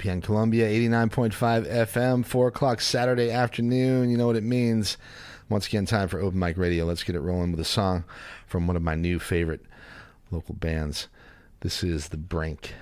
p.m. Columbia, 89.5 FM, 4 o'clock Saturday afternoon. You know what it means. Once again, time for Open Mic Radio. Let's get it rolling with a song from one of my new favorite local bands. This is The Brink.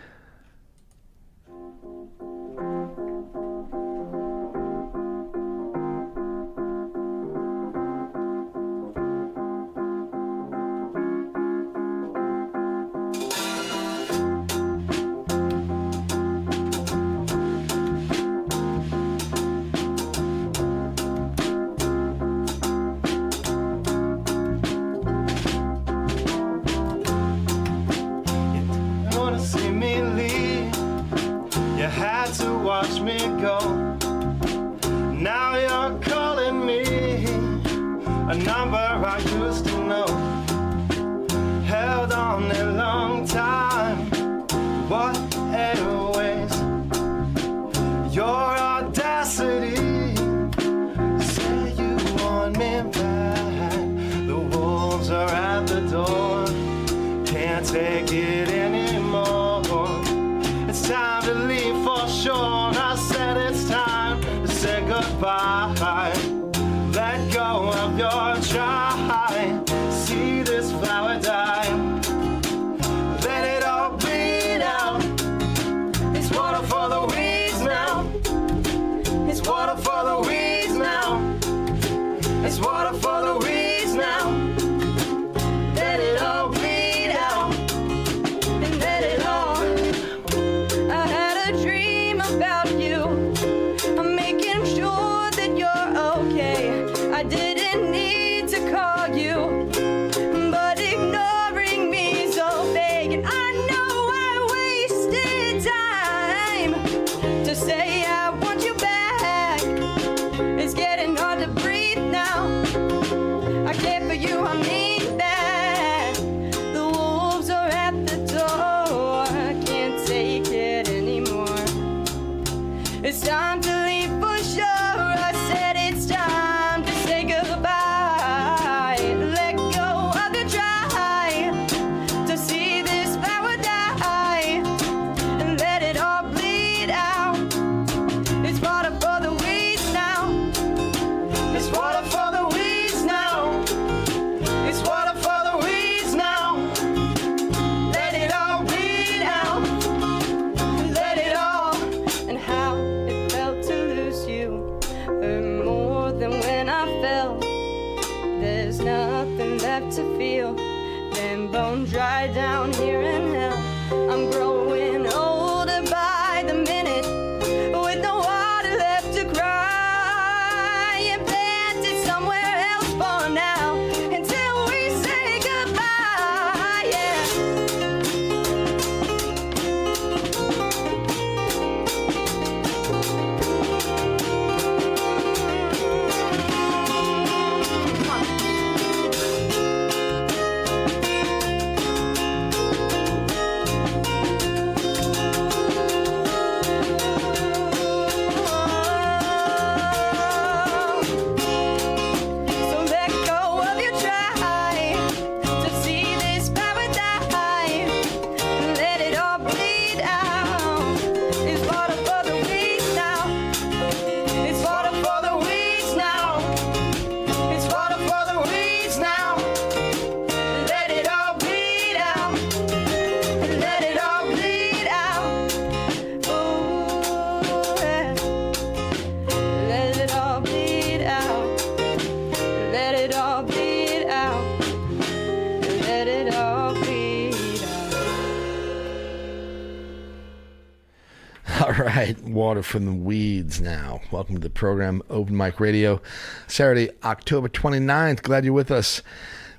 Welcome to the program, Open Mic Radio, Saturday, October 29th. Glad you're with us.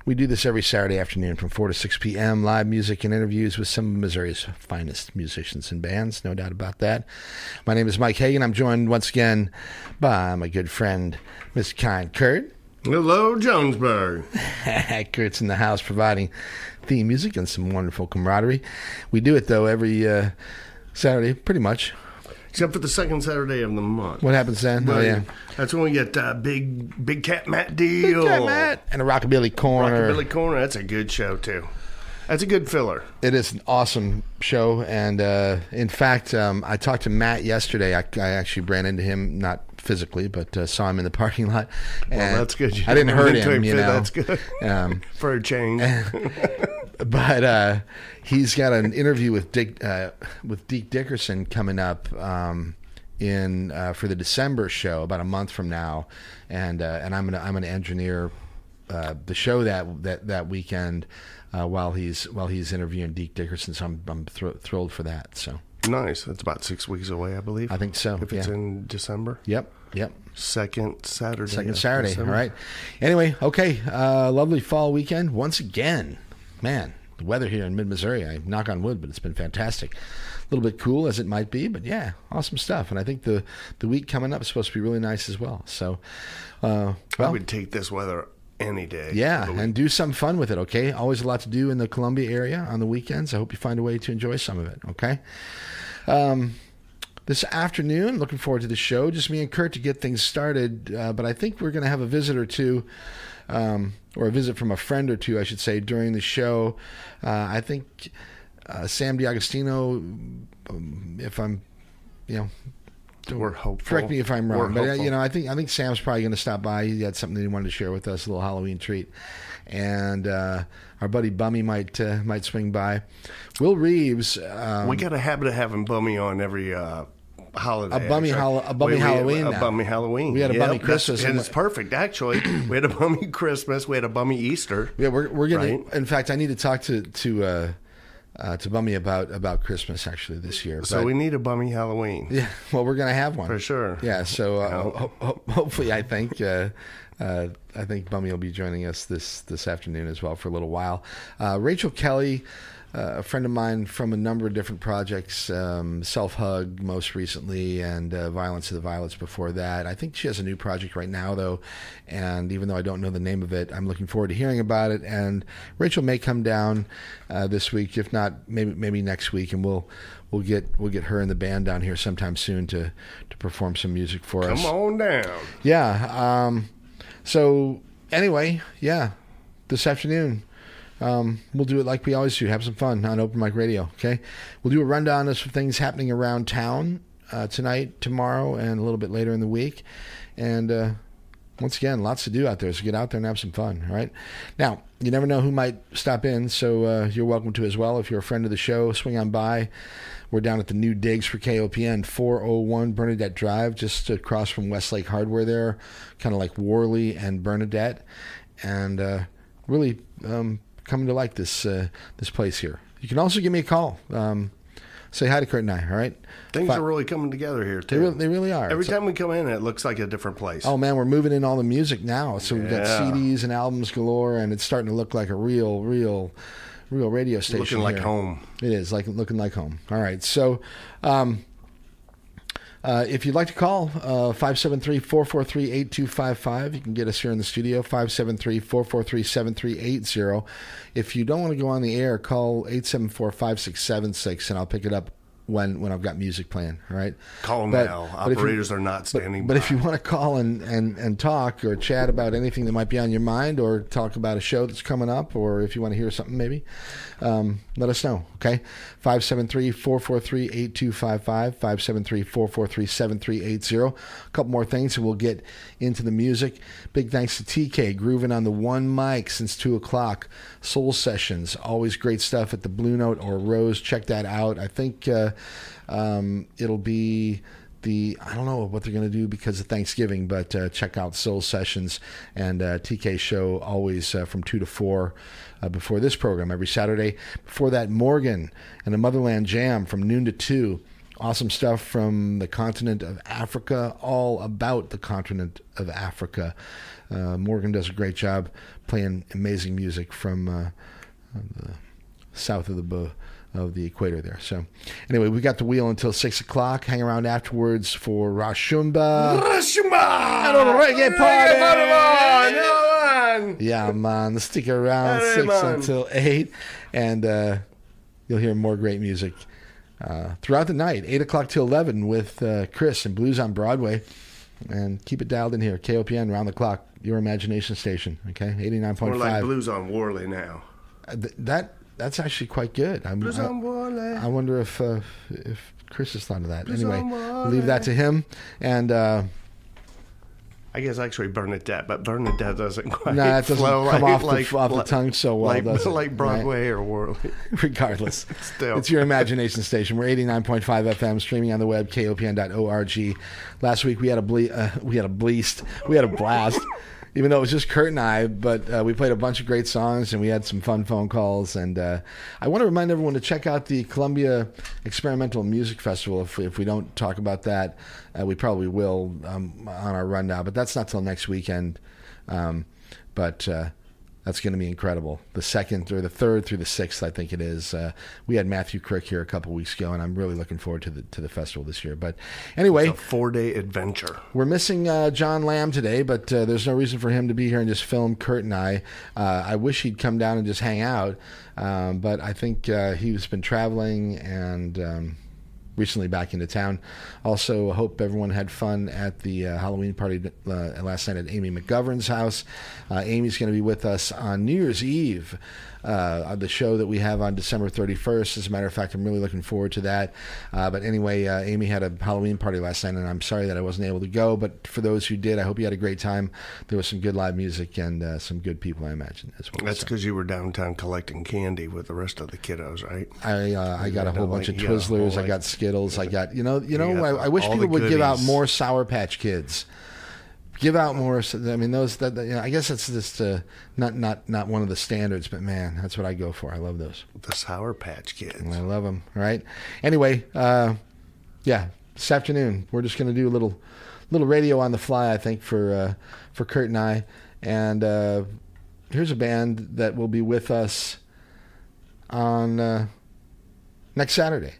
We do this every Saturday afternoon from 4 to 6 p.m. Live music and interviews with some of Missouri's finest musicians and bands, no doubt about that. My name is Mike Hagan. I'm joined once again by my good friend, Miss Kind Kurt. Hello, Jonesburg. Kurt's in the house providing theme music and some wonderful camaraderie. We do it, though, every uh, Saturday, pretty much Except for the second Saturday of the month. What happens then? Oh, yeah. That's when we get uh, big Big Cat Matt Deal. Big Cat Matt and a Rockabilly Corner. Rockabilly Corner. That's a good show too. That's a good filler. It is an awesome show, and uh, in fact, um, I talked to Matt yesterday. I, I actually ran into him, not physically, but uh, saw him in the parking lot. And that's good. You I didn't hurt him, him, you know. That's good. Um, For a change. but uh, he's got an interview with Dick uh, with Deke Dickerson coming up um, in uh, for the December show about a month from now, and uh, and I'm gonna I'm gonna engineer uh, the show that that that weekend uh, while he's while he's interviewing Deke Dickerson. So I'm I'm thr- thrilled for that. So nice. That's about six weeks away, I believe. I think so. If it's yeah. in December. Yep. Yep. Second Saturday. Second Saturday. December. All right. Anyway, okay. Uh, lovely fall weekend once again. Man, the weather here in mid Missouri, I knock on wood, but it's been fantastic. A little bit cool as it might be, but yeah, awesome stuff. And I think the, the week coming up is supposed to be really nice as well. So, uh, I well, would take this weather any day. yeah, of the week. and do some fun with it, okay? Always a lot to do in the Columbia area on the weekends. I hope you find a way to enjoy some of it, okay? Um, this afternoon, looking forward to the show. Just me and Kurt to get things started, uh, but I think we're going to have a visit or two, um, or a visit from a friend or two, I should say, during the show. Uh, I think uh, Sam D'Agostino, um, if I'm, you know, We're hopeful. Correct me if I'm We're wrong, but uh, hopeful. you know, I think I think Sam's probably going to stop by. He had something that he wanted to share with us, a little Halloween treat, and uh, our buddy Bummy might uh, might swing by. Will Reeves, um, we got a habit of having Bummy on every uh, holiday. A Bummy. Hall- a Bummy We- we- Halloween A now. Bummy Halloween. We had a Yep, Bummy Christmas And it's perfect, actually. we had a Bummy Christmas. We had a Bummy Easter. yeah, we're we're going Right. to. In fact, I need to talk to to uh, uh, to Bummy about about Christmas actually this year. So but- we need a Bummy Halloween. Yeah, well, we're gonna have one For sure. Yeah, so uh, ho- ho- hopefully, I think uh, uh, I think Bummy will be joining us this this afternoon as well for a little while. Uh, Rachel Kelly, uh, a friend of mine from a number of different projects, um, Self Hug most recently, and uh, Violence of the Violets before that. I think she has a new project right now though, and even though I don't know the name of it, I'm looking forward to hearing about it. And Rachel may come down uh, this week, if not maybe maybe next week, and we'll. We'll get we'll get her and the band down here sometime soon to, to perform some music for us. Come on down. Yeah. Um, so anyway, yeah, this afternoon um, we'll do it like we always do. Have some fun on Open Mic Radio. Okay, we'll do a rundown of some things happening around town uh, tonight, tomorrow, and a little bit later in the week. And uh, once again, lots to do out there. So get out there and have some fun. All right. Now you never know who might stop in, so uh, you're welcome to as well. If you're a friend of the show, swing on by. We're down at the new digs for KOPN, 401 Bernadette Drive, just across from Westlake Hardware there, kind of like Worley and Bernadette. And uh, really um, coming to like this uh, this place here. You can also give me a call. Um, say hi to Kurt and I, all right? Things are really coming together here, too. They really, they really are. Every It's- time we come in, it looks like a different place. Oh man, we're moving in all the music now. So we've got CDs and albums galore, and it's starting to look like a real, real, real radio station. Looking like home. It is like looking like home. All right, so. Um, uh, if you'd like to call, uh, 573-443-8255. You can get us here in the studio, 573-443-7380. If you don't want to go on the air, call 874-5676, and I'll pick it up when, when I've got music playing, all right? Call But- now. but if you- Operators are not But, standing but by. if you want to call and, and, and talk or chat about anything that might be on your mind or talk about a show that's coming up or if you want to hear something maybe, um, let us know, okay? 573-443-8255, 573-443-7380. A couple more things and we'll get into the music. Big thanks to TK, grooving on the one mic since 2 o'clock. Soul Sessions, always great stuff at the Blue Note or Rose. Check that out. I think uh, um, it'll be the I don't know what they're going to do because of Thanksgiving, but uh, check out Soul Sessions and uh, TK Show always uh, from two to four uh, before this program every Saturday. Before that, Morgan and the Motherland Jam from noon to two. awesome stuff from the continent of Africa, all about the continent of Africa. Uh, Morgan does a great job playing amazing music from uh, the south of the bo- of the equator there. So, anyway, we got the wheel until six o'clock. Hang around afterwards for Rashumba. Rashumba! reggae party! Yeah, man. Stick around Hey, six man. until eight, and uh, you'll hear more great music uh, throughout the night, eight o'clock till eleven, with uh, Chris and Blues on Broadway. And keep it dialed in here, KOPN, round the clock, your imagination station. Okay, eighty nine point five. We're like blues on Worley now. that that's actually quite good. I'm, I. I wonder if uh, if Chris has thought of that. Anyway, on Worley. leave that to him. And uh, I guess actually Bernadette, but Bernadette doesn't quite no, that doesn't flow come like, off, like, the, off the tongue so well, like, does it? like Right? Broadway or Worley. regardless. Still. It's your imagination station. We're 89.5 FM, streaming on the web, kopn.org. Last week we had a ble- uh, we had a bleast, we had a blast. Even though it was just Kurt and I, but uh, we played a bunch of great songs and we had some fun phone calls. And uh, I want to remind everyone to check out the Columbia Experimental Music Festival. If we, if we don't talk about that, uh, we probably will um, on our rundown. But that's not till next weekend. Um, but uh, that's going to be incredible. The second or the third through the sixth, I think it is. Uh, we had Matthew Crick here a couple weeks ago, and I'm really looking forward to the to the festival this year. But anyway, A four day adventure. we're missing uh, John Lamb today, but uh, there's no reason for him to be here and just film Kurt and I. Uh, I wish he'd come down and just hang out, um, but I think uh, he's been traveling and. Um, Recently back into town. Also, hope everyone had fun at the uh, Halloween party uh, last night at Amy McGovern's house. Uh, Amy's going to be with us on New Year's Eve, uh, the show that we have on December 31st. As a matter of fact, I'm really looking forward to that. Uh, but anyway, uh, Amy had a Halloween party last night, and I'm sorry that I wasn't able to go. But for those who did, I hope you had a great time. There was some good live music and uh, some good people, I imagine, as well. That's So because you were downtown collecting candy with the rest of the kiddos, right? I uh, I got a whole like, bunch of got a Twizzlers. whole, I got like- Skittles. I got you know you know. I, I wish people would give out more Sour Patch Kids. Give out more. I mean, those. That, that- you know, I guess that's just uh, not not not one of the standards, but man, that's what I go for. I love those. The Sour Patch Kids. I love them. Right. Anyway, uh, yeah. This afternoon, we're just going to do a little little radio on the fly. I think for uh, for Kurt and I. And uh, here's a band that will be with us on uh, next Saturday.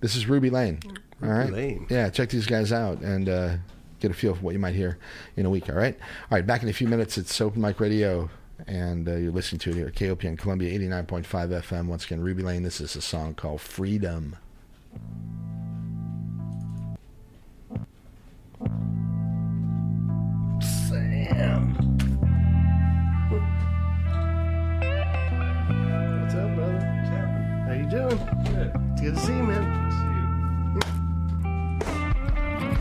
This is Ruby Lane. All right. Lane. Yeah, check these guys out and uh, get a feel for what you might hear in a week. All right. All right. Back in a few minutes. It's Open Mic Radio, and uh, you're listening to it here at KOPN Columbia 89.5 FM. Once again, Ruby Lane. This is a song called Freedom. Sam. What's up, brother? How you doing? Good. It's good to see you, man.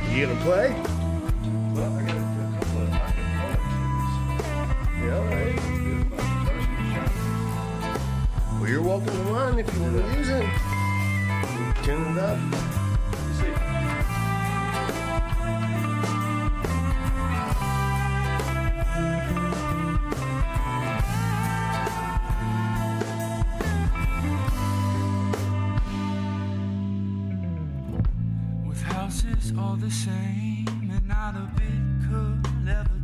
See you You gonna play? Well, I got a Well, you're welcome to one if you want to use it. It up. With houses all the same, not a bit could ever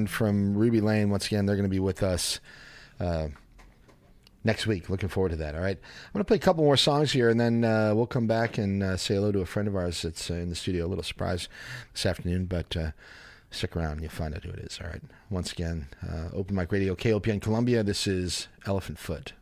right, there's one from Ruby Lane. Once again, they're going to be with us uh, next week. Looking forward to that. All right, I'm going to play a couple more songs here, and then uh, we'll come back and uh, say hello to a friend of ours that's uh, in the studio. A little surprise this afternoon, but uh, stick around and you'll find out who it is. All right. Once again, uh, Open Mic Radio, KOPN Columbia. This is Elephant Foot.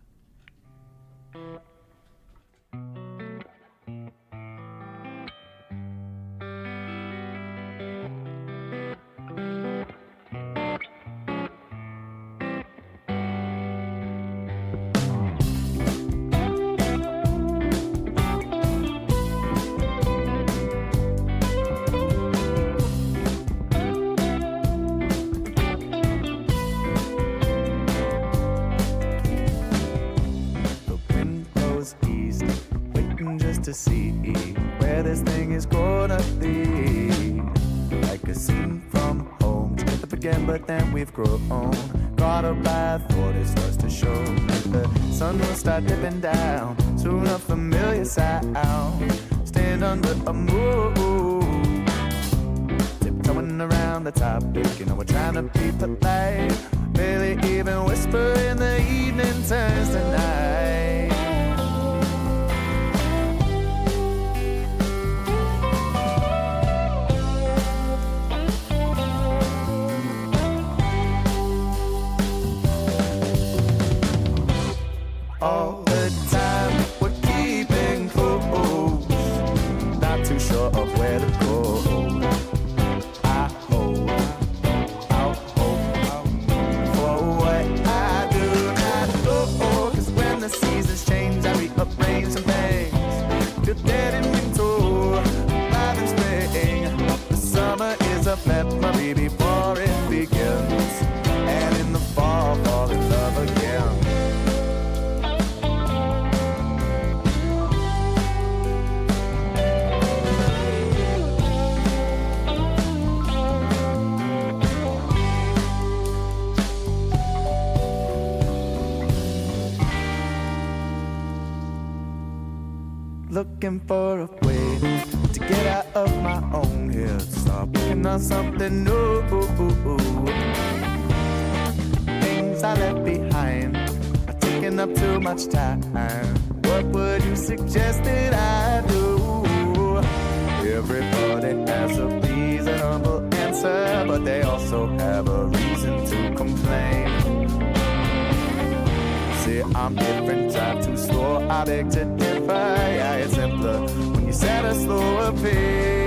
Looking for a way to get out of my own head. Start working on something new. Things I left behind are taking up too much time. What would you suggest that I do? Everybody has a reasonable answer, but they also have a reason to complain. See, I'm different, drive too slow. I beg to differ. Set a slower pace.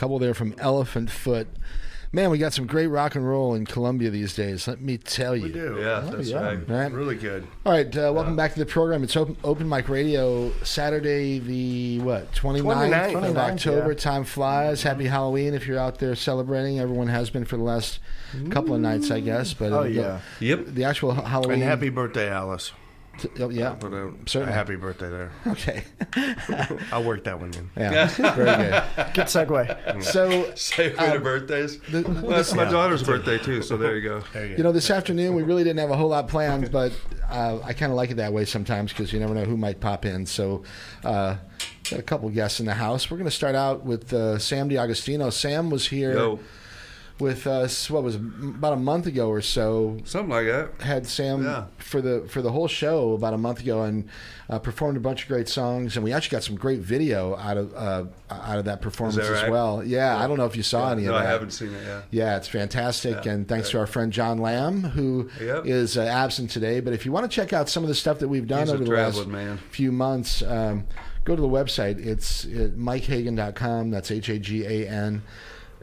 Couple there from Elephant Foot. Man, we got some great rock and roll in Columbia these days. Let me tell you. We do. Yeah, that's yeah. right. Right. Really good. All right, uh, welcome back to the program. It's open, open Mic Radio, Saturday, the what, 29th, 29th, of 29th, October. yeah. Time flies. Happy Halloween if you're out there celebrating. Everyone has been for the last couple of nights, I guess. But Oh uh, yeah. Yep. the actual Halloween. And happy birthday, Alice. T- oh, yeah. Put a, Certainly. a happy birthday there. Okay. I'll work that one in. Yeah. Very good. Good segue. So, Say Um, uh, birthdays. the- Well, that's my daughter's birthday too, so there you go. There you you know, this afternoon we really didn't have a whole lot planned, but uh, I kind of like it that way sometimes because you never know who might pop in. So, uh, got a couple guests in the house. We're going to start out with uh, Sam DiAgostino. Sam was here Yo, with us. What was it, about a month ago or so? something like that. Had Sam Yeah. for the for the whole show about a month ago and uh, performed a bunch of great songs. And we actually got some great video out of uh, out of that performance that as well. Yeah, I don't know if you saw any no, of that. I haven't seen it yet. Yeah, it's fantastic, Yeah, and thanks yeah. to our friend John Lamb, who is Yep. uh, absent today. But if you want to check out some of the stuff that we've done He's over the last man. few months, um, go to the website. It's uh, mikehagan.com. That's H A G A N.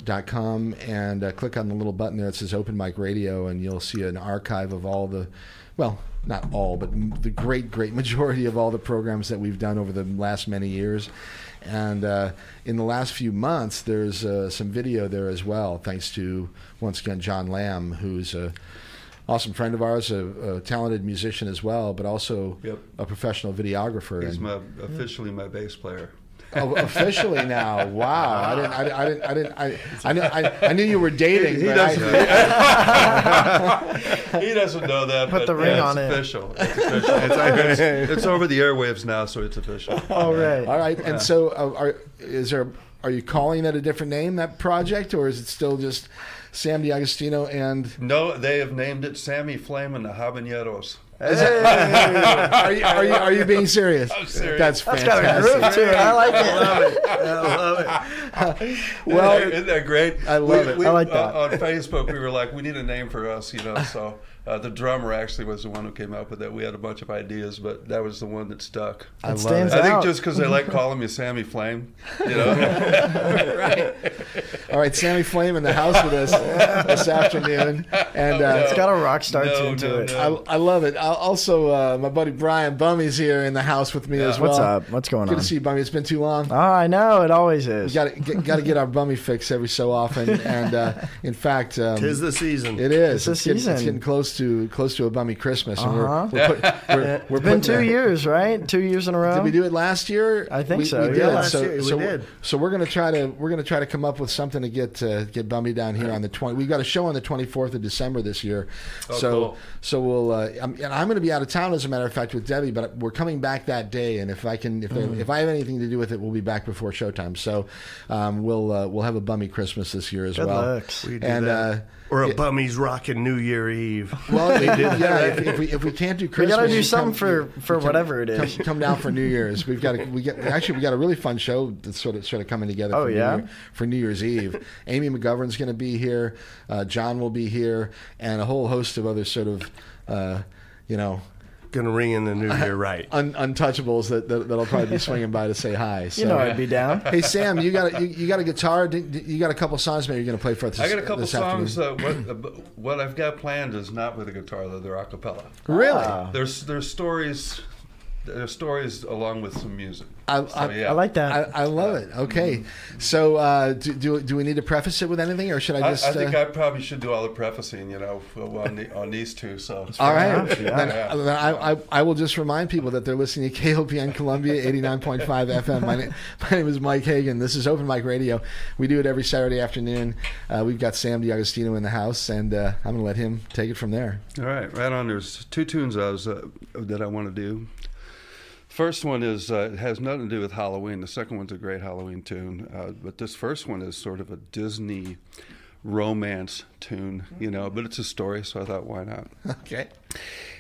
Dot com and uh, click on the little button there that says Open Mic Radio, and you'll see an archive of all the, well, not all, but the great, great majority of all the programs that we've done over the last many years. And uh, in the last few months, there's uh, some video there as well, thanks to once again John Lamb, who's a awesome friend of ours, a, a talented musician as well, but also Yep. a professional videographer. He's and- my officially my bass player. Oh, officially now. Wow. I didn't. I, I didn't. I didn't. I, I, knew, I, I knew you were dating. He but doesn't. I, he doesn't know that. Put but the ring yeah, on it's it. Official. It's official. it's, it's over the airwaves now, so it's official. All right. all right. And so, uh, are is there? Are you calling that a different name that project, or is it still just Sam DiAgostino and? No, they have named it Sammy Flame and the Habaneros. Are you, are you are you being serious? I'm serious. That's That's got a fantastic. groove to it. I like it. I love it. Well, isn't that great? I love it. I like that. uh, on Facebook, we were like, we need a name for us, you know. So uh, the drummer actually was the one who came up with that. We had a bunch of ideas, but that was the one that stuck. I love stands it. I think out. just because they like calling me Sammy Flame, you know. All right, Sammy Flame in the house with us this afternoon, and uh, It's got a rock star No, tune to no, it. no. I, I love it. I, also, uh, my buddy Brian Bummy's here in the house with me as well. What's up? What's going Good on? Good to see you, Bummy. It's been too long. Oh, I know. It always is. Got to get, got to get our bummy fix every so often, and uh, in fact, um, Tis the season. it is. It's the getting, it's season. getting close to close to a bummy Christmas, Uh-huh. we're we're, put, we're, It's we're been two a- years, right? Two years in a row. Did we do it last year? I think we, so, We yeah. did. Last so, year, we so, did. So we're gonna try to we're gonna try to come up with something to get uh, get Bummy down here on the twenty. We've got a show on the twenty fourth of December this year. Oh, so cool. so we'll uh, I'm, and I'm gonna be out of town as a matter of fact with Debbie, but we're coming back that day. And if I can if Mm. if I have anything to do with it, we'll be back before showtime. So um, we'll uh, we'll have a Bummy Christmas this year as Good well. looks. We do And that. uh, or a yeah. bummies rocking New Year Eve. well, yeah. If, if we if we can't do Christmas, We gotta do something come- for for come- whatever it is. come, come down for New Year's. We've got a, we get actually we got a really fun show that's sort of sort of coming together. Oh, for New yeah? Year, for New Year's Eve. Amy McGovern's going to be here. Uh, John will be here, and a whole host of other sort of. Uh, you know, Gonna ring in the New Year right. un- untouchables that, that that'll probably be swinging by to say hi. So. You know I'd be down. Hey Sam, you got a, you, you got a guitar? Do- do- You got a couple songs maybe you're going to play for us. I got a couple songs. Uh, what, uh, what I've got planned is not with a guitar, though. They're a cappella. really? Ah. There's there's stories. There's stories along with some music. I, So, yeah. I like that. I, I love it. Okay, so uh, do, do do we need to preface it with anything, or should I I, just? I think uh, I probably should do all the prefacing, you know, on, the, on these two. So all right. yeah. Then, Yeah. then I, I, I will just remind people that they're listening to KOPN Columbia 89.5 FM. My, na- my name is Mike Hagan. This is Open Mic Radio. We do it every Saturday afternoon. Uh, we've got Sam DiAgostino in the house, and uh, I'm going to let him take it from there. All right, right on. There's two tunes I was uh, that I want to do. First one is uh, it has nothing to do with Halloween. The second one's a great Halloween tune, uh, but this first one is sort of a Disney romance tune, you know. But it's a story, so I thought, why not? Okay.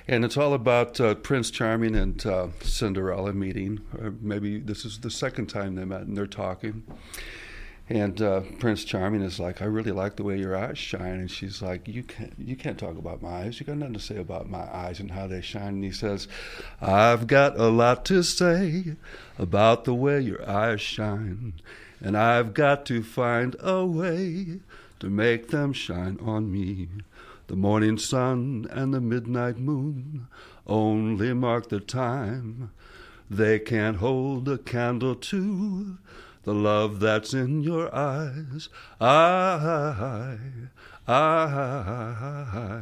And it's all about uh, Prince Charming and uh, Cinderella meeting. Or maybe this is the second time they met, and they're talking. And uh, Prince Charming is like, "I really like the way your eyes shine," and she's like, "You can't, you can't talk about my eyes. You got nothing to say about my eyes and how they shine." And he says, "I've got a lot to say about the way your eyes shine, and I've got to find a way to make them shine on me." The morning sun and the midnight moon only mark the time. They can't hold a candle to the love that's in your eyes. I, I,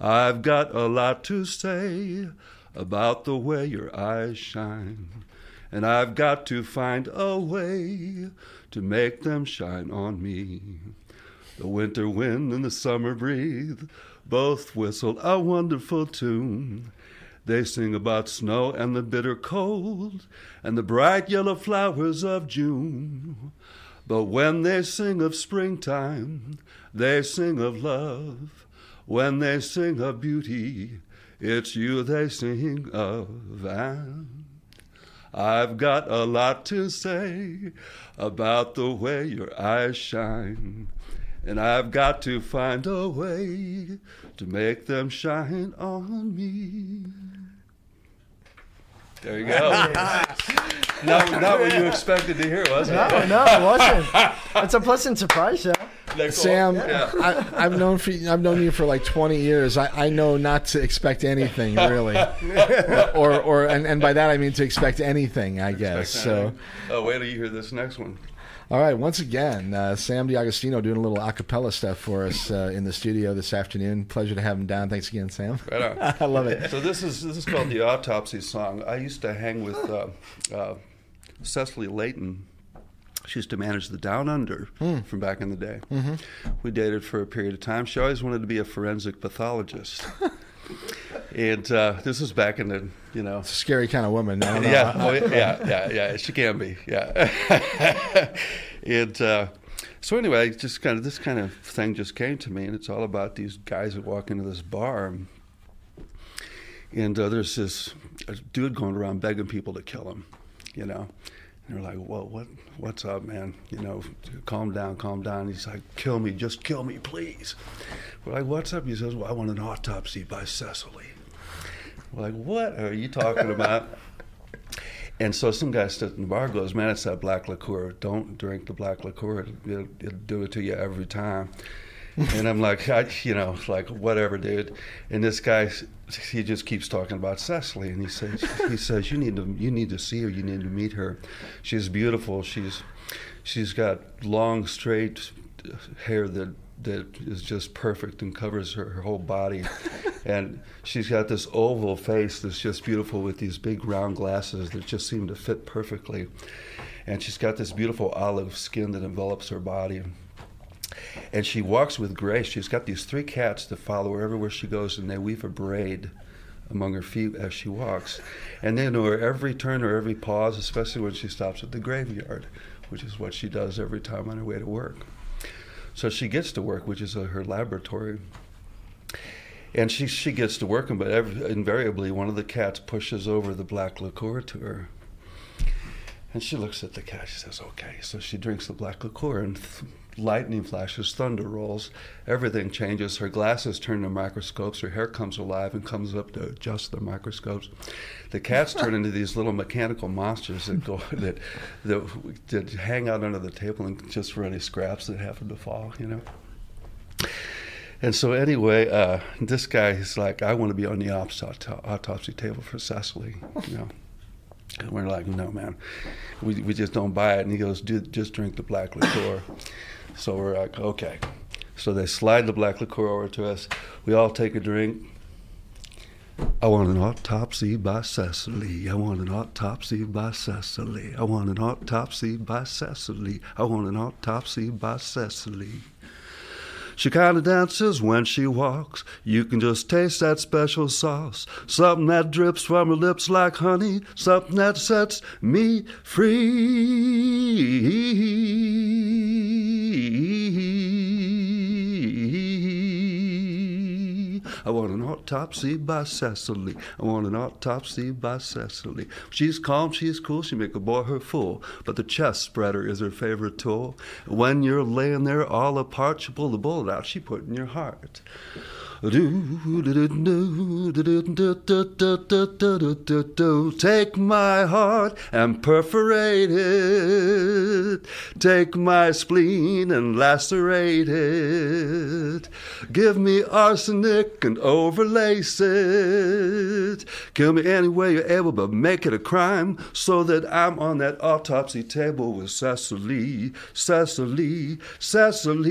I've got a lot to say about the way your eyes shine. And I've got to find a way to make them shine on me. The winter wind and the summer breeze both whistle a wonderful tune. They sing about snow and the bitter cold and the bright yellow flowers of June. But when they sing of springtime, they sing of love. When they sing of beauty, it's you they sing of. And I've got a lot to say about the way your eyes shine. And I've got to find a way to make them shine on me. There you go. not, not what you expected to hear, was it? No, no, it wasn't. It's a pleasant surprise, though. They're cool. Sam, Yeah. I, I've known for I've known you for like 20 years. I, I know not to expect anything really, or or and, and by that I mean to expect anything. I guess so. Oh, wait till you hear this next one. All right, once again, uh, Sam DiAgostino doing a little acapella stuff for us uh, in the studio this afternoon. Pleasure to have him down. Thanks again, Sam. Right. I love it. So this is this is called the autopsy song. I used to hang with uh, uh, Cecily Layton. She used to manage the Down Under from back in the day. We dated for a period of time. She always wanted to be a forensic pathologist. and uh, this was back in the you know Scary kind of woman. I yeah, oh, yeah, yeah, yeah. She can be, yeah. and uh, so anyway, just kind of this kind of thing just came to me, and it's all about these guys that walk into this bar, and uh, there's this dude going around begging people to kill him, you know. And they're like, "Well, what what's up, man? You know, calm down, calm down." He's like, "Kill me, just kill me, please." We're like, "What's up?" He says, "Well, I want an autopsy by Cecily." We're like, "What are you talking about?" And so some guy sitting in the bar goes, "Man, it's that black liqueur. Don't drink the black liqueur. It'll, it'll do it to you every time." and I'm like, I, you know, like whatever, dude. And this guy, he just keeps talking about Cecily, and he says, he says, you need to, you need to see her. You need to meet her. She's beautiful. She's, she's got long, straight hair that that is just perfect and covers her, her whole body. and she's got this oval face that's just beautiful with these big round glasses that just seem to fit perfectly. And she's got this beautiful olive skin that envelops her body. And she walks with grace. She's got these three cats that follow her everywhere she goes, and they weave a braid among her feet as she walks. And they know her every turn or every pause, especially when she stops at the graveyard, which is what she does every time on her way to work. So she gets to work, which is uh, her laboratory. And she, she gets to working, but every, invariably one of the cats pushes over the black liqueur to her. And she looks at the cat. She says, "Okay." So she drinks the black liqueur, and th- lightning flashes, thunder rolls, everything changes. Her glasses turn to microscopes. Her hair comes alive and comes up to adjust the microscopes. The cats turn into these little mechanical monsters that go that, that that hang out under the table and just for any scraps that happen to fall. You know. And so anyway, uh, this guy is like, I want to be on the autopsy, table for Cecily, you know. And we're like, no, man, we, we just don't buy it. And he goes, just drink the black liqueur. So we're like, okay. So they slide the black liqueur over to us. We all take a drink. I want an autopsy by Cecily. I want an autopsy by Cecily. I want an autopsy by Cecily. I want an autopsy by Cecily. She kind of dances when she walks. You can just taste that special sauce. Something that drips from her lips like honey. Something that sets me free. I want an autopsy by Cecily. I want an autopsy by Cecily. She's calm, she's cool, she make a boy her fool. But the chest spreader is her favorite tool. When you're laying there all apart, she pull the bullet out, she put in your heart. Take my heart and perforate it. Take my spleen and lacerate it. Give me arsenic and overlace it. Kill me any way you're able, but make it a crime so that I'm on that autopsy table with Cecily, Cecily, Cecily.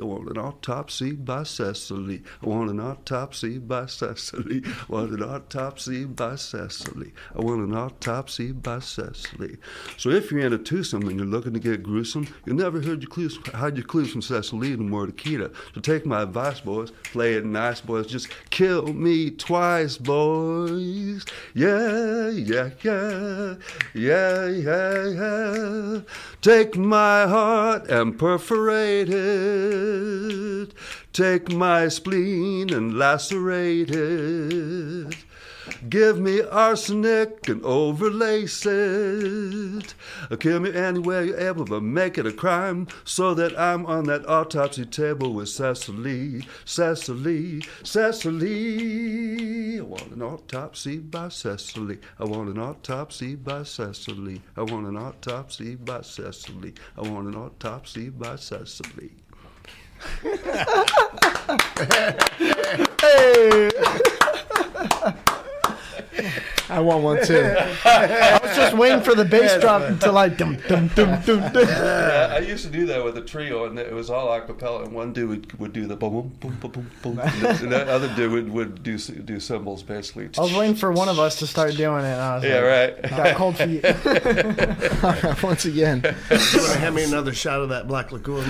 I want an autopsy by Cecily. I want an autopsy by Cecily. I want an autopsy by Cecily. I want an autopsy by Cecily. So if you're in a twosome and you're looking to get gruesome, you never heard your clues, hide your clues from Cecily and more Takita. So take my advice, boys. Play it nice, boys. Just kill me twice, boys. Yeah, yeah, yeah, yeah, yeah, yeah. Take my heart and perforate it. Take my spleen and lacerate it. Give me arsenic and overlace it. Kill me anywhere you're able, but make it a crime so that I'm on that autopsy table with Cecily, Cecily, Cecily. I want an autopsy by Cecily. I want an autopsy by Cecily. I want an autopsy by Cecily. I want an autopsy by Cecily. Hey, I want one too. I was just waiting for the bass drop to like dum dum dum dum dum. Yeah, I used to do that with a trio, and it was all a cappella. And one dude would, would do the boom, boom, boom, boom, boom, and the other dude would, would do do cymbals basically. I was waiting for one of us to start doing it. And I was Yeah, like, right. Got cold feet. Once again, You want to hand me another shot of that black liqueur?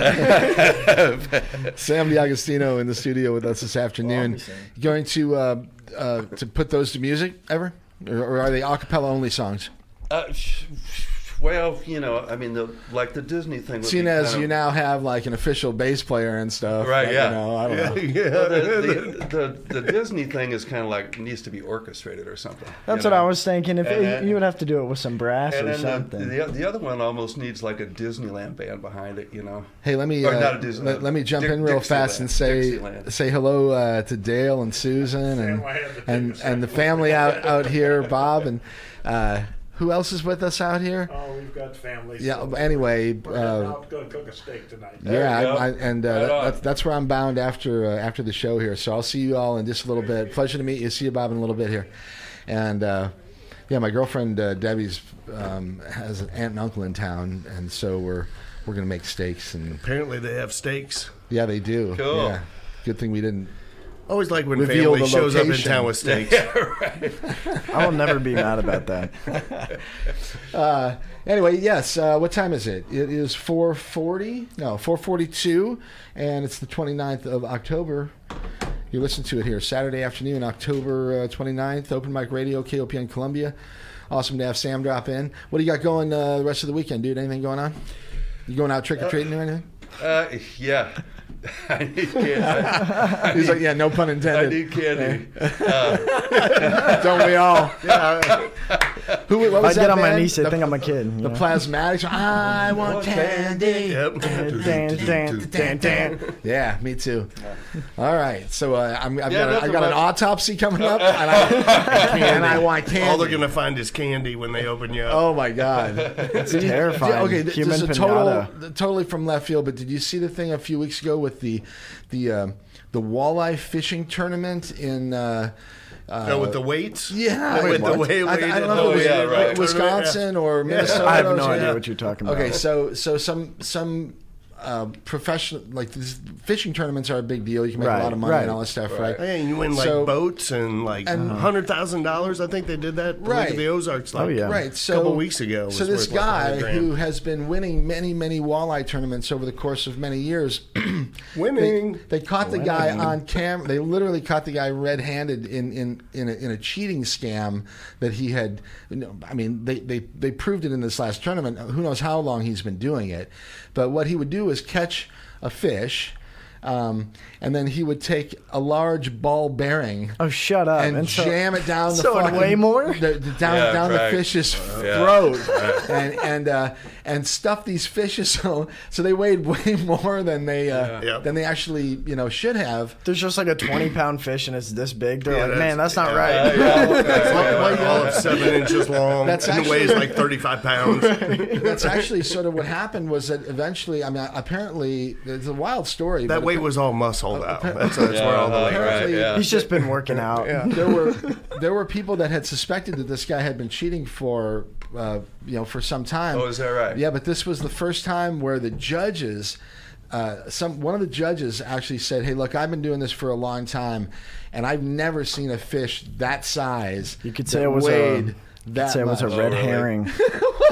Sam DiAgostino in the studio with us this afternoon. Going to uh, uh, to put those to music ever, or, or are they a cappella only songs? Uh, sh- Well, you know, I mean, the like the Disney thing. would Seeing be as kind you of- now have like an official bass player and stuff, Right, like, yeah. You know, I don't know. Well, the, the, the, the Disney thing is kind of like needs to be orchestrated or something. That's you what I was thinking. If And it, you would have to do it with some brass And or something. the, the the other one almost needs like a Disneyland band behind it, you know. Hey, let me Or uh, not a Disney- let, let me jump Dick- in real Dixieland. fast and say Dixieland. say hello uh, to Dale and Susan and Family the and, and the family out out here, Bob and uh, who else is with us out here? Oh, we've got families. Yeah. so Anyway, We're uh, out going to cook a steak tonight. yeah. I, I, and uh, Right that- that's, that's where I'm bound after uh, after the show here. So I'll see you all in just a little bit. Pleasure to meet you. See you, Bob, in a little bit here. And uh, yeah, my girlfriend uh, Debbie's um, has an aunt and uncle in town, and so we're we're gonna make steaks and Apparently, they have steaks. yeah, they do. Cool. Yeah. Good thing we didn't. I always like when Reveal family the shows up in location. town with steaks. Yeah, right. I will never be mad about that. Uh, anyway, yes. Uh, what time is it? It is 4:40. No, 4:42, and it's the 29th of October. You listen to it here Saturday afternoon, October uh, 29th. Open mic radio, KOPN Columbia. Awesome to have Sam drop in. What do you got going uh, the rest of the weekend, dude? Anything going on? You going out trick or treating or anything? Uh, yeah. I need candy. I, He's like, yeah, no pun intended. I intended. need candy. Don't we all? Who? What If I was get that on my band? knees, they think I'm a kid. the know? Plasmatics. I want candy. Yep. Dan, dan, dan, dan. Yeah, me too. All right, so uh, I'm, I've Yeah, got, a, I nothing got an autopsy coming up, and I, and I want candy. All they're gonna find is candy when they open you up. Oh my god, It's terrifying. Yeah, okay, Human this is a total, totally from left field. But did you see the thing a few weeks ago with the the um the walleye fishing tournament in? Uh, uh, Oh, with the weights. yeah, with the what? way I, I don't know Oh, it was yeah, right. Wisconsin or Minnesota. I have no yeah. idea what you're talking about. Okay, so so some some uh, professional like these fishing tournaments are a big deal. You can make a lot of money right. and all this stuff, right? Yeah, and you win like So- boats and like And- hundred thousand dollars. I think they did that. Look Right. at the Ozarks. Like, Oh, yeah. Right. So couple weeks ago So this worth like guy who has been winning many, many walleye tournaments over the course of many years, Winning. They, they caught the guy on camera. They literally caught the guy red-handed in in in a, in a cheating scam that he had. You know, I mean, they, they they proved it in this last tournament. Who knows how long he's been doing it? But what he would do is catch a fish. Um, and then he would take a large ball bearing Oh, shut up. and, so- jam it down the so fucking, weigh more? the, the- down Yeah, down right. the fish's Yeah. throat and and uh, and stuff these fishes so so they weighed way more than they uh, Yeah. than they actually you know should have. There's just like a 20 pound fish and it's this big. They're Yeah, like, that's- man, that's not yeah. right. It's like, like all of seven inches long That's and actually- weighs like thirty-five pounds. That's actually sort of what happened was that eventually I mean apparently it's a wild story. That but weight was all muscle though. That's, that's Yeah, where all the uh, weight. right, apparently- yeah. He's just been working out. there were there were people that had suspected that this guy had been cheating for uh, you know for some time. Oh, is that right? Yeah, but this was the first time where the judges. Uh, some one of the judges actually said, "Hey, look, I've been doing this for a long time, and I've never seen a fish that size. You could say it was a, weighed you that could say it was a much." red really? herring.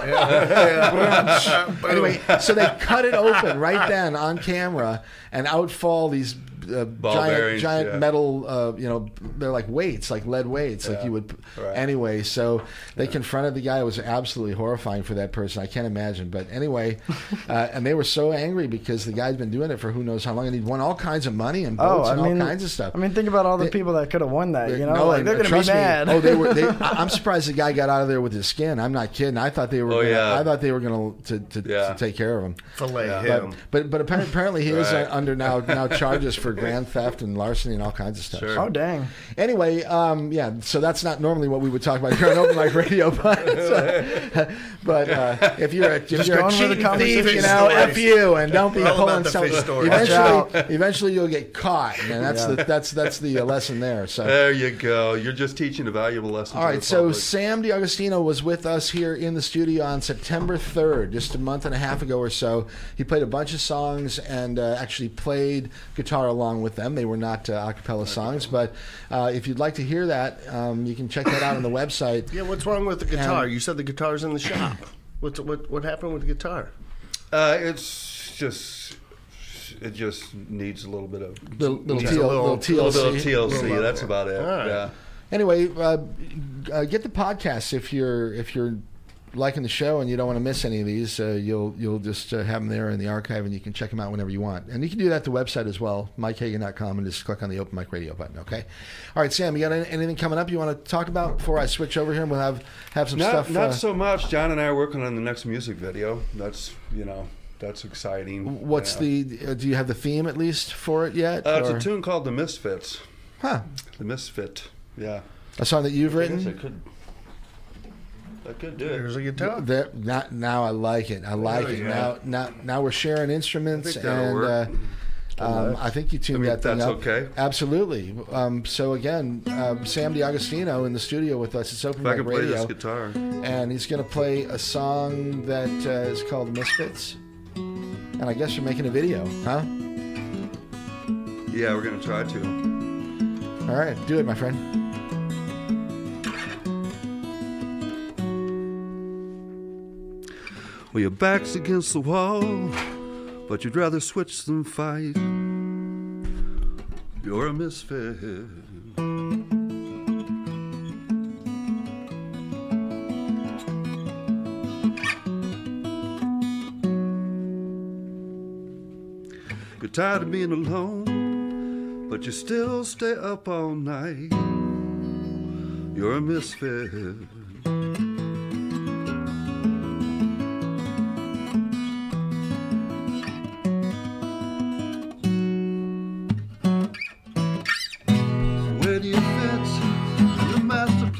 Anyway, so they cut it open right then on camera, and out fall these uh, Ball giant, bearings, giant yeah. metal. Uh, you know, they're like weights, like lead weights, like you would. right. Anyway, so they confronted the guy. It was absolutely horrifying for that person. I can't imagine. But anyway, uh, and they were so angry because the guy's been doing it for who knows how long, and he'd won all kinds of money and Oh, boats I and mean, all kinds of stuff. I mean, think about all the They- people that could have won that. You know, No, like they're gonna be trust me, mad. Oh, they were. They, I- I'm surprised the guy got out of there with his skin. I'm not kidding. I thought they were. Oh, gonna, yeah. I thought they were going to to, Yeah. to take care of him. Fillet Yeah. But, him. but but apparently, apparently he is Right. uh, under now now charges for grand theft and larceny and all kinds of stuff. Sure. oh, dang. Anyway, um, yeah. So that's not normally what we would talk about here on Open Mic Radio, but but uh, if you're a if Just you're a going the cheating thief, you know, Stories. f you, and don't be We're all pulling about the stuff. stories. Eventually, eventually you'll get caught, and that's Yeah. the that's that's the uh, lesson there. So. There you go. You're just teaching a valuable lesson. All right, to the so. Sam DiAgostino was with us here in the studio on September 3rd, just a month and a half ago or so. He played a bunch of songs and uh, actually played guitar along with them. They were not uh, a cappella songs, but uh, if you'd like to hear that, um, you can check that out on the website. Yeah, what's wrong with the guitar? And- you said the guitar's in the shop. What's what what happened with the guitar? Uh, it's just it just needs a little bit of Little, little, TL, a little, little- TLC. little TLC. Little- That's about it. All right. Yeah. Anyway, uh, uh, get the podcast if you're if you're liking the show and you don't want to miss any of these, uh, you'll you'll just uh, have them there in the archive and you can check them out whenever you want. And you can do that at the website as well, MikeHagan.com, and just click on the Open Mic Radio button. Okay. All right, Sam, you got any- anything coming up you want to talk about before I switch over here and we'll have have some Not, stuff. not uh, so much. John and I are working on the next music video. That's you know that's exciting. What's Yeah. the? Uh, do you have the theme at least for it yet? Uh, it's a tune called "The Misfits." Huh. The Misfit. Yeah. A song that you've I guess I written. could. I could do it. There's a guitar. There, not, now I like it. I like it. yeah. Now, now, now we're sharing instruments, I and uh, um, I think you tuned I mean, that thing that's up. okay. Absolutely. Um, so again, um, Sam DiAgostino in the studio with us. It's Open If I Mic can play this Radio, guitar. and he's going to play a song that uh, is called Misfits. And I guess you're making a video, huh? Yeah, we're gonna try to. All right, do it, my friend. Well, your back's against the wall, but you'd rather switch than fight. You're a misfit. You're tired of being alone, but you still stay up all night. You're a misfit.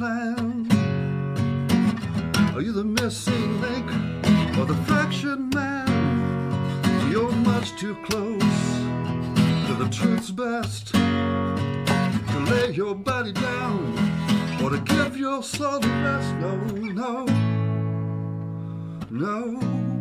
Plan? Are you the missing link or the fractured man? You're much too close to the truth's best to lay your body down or to give your soul the rest. No, no, no.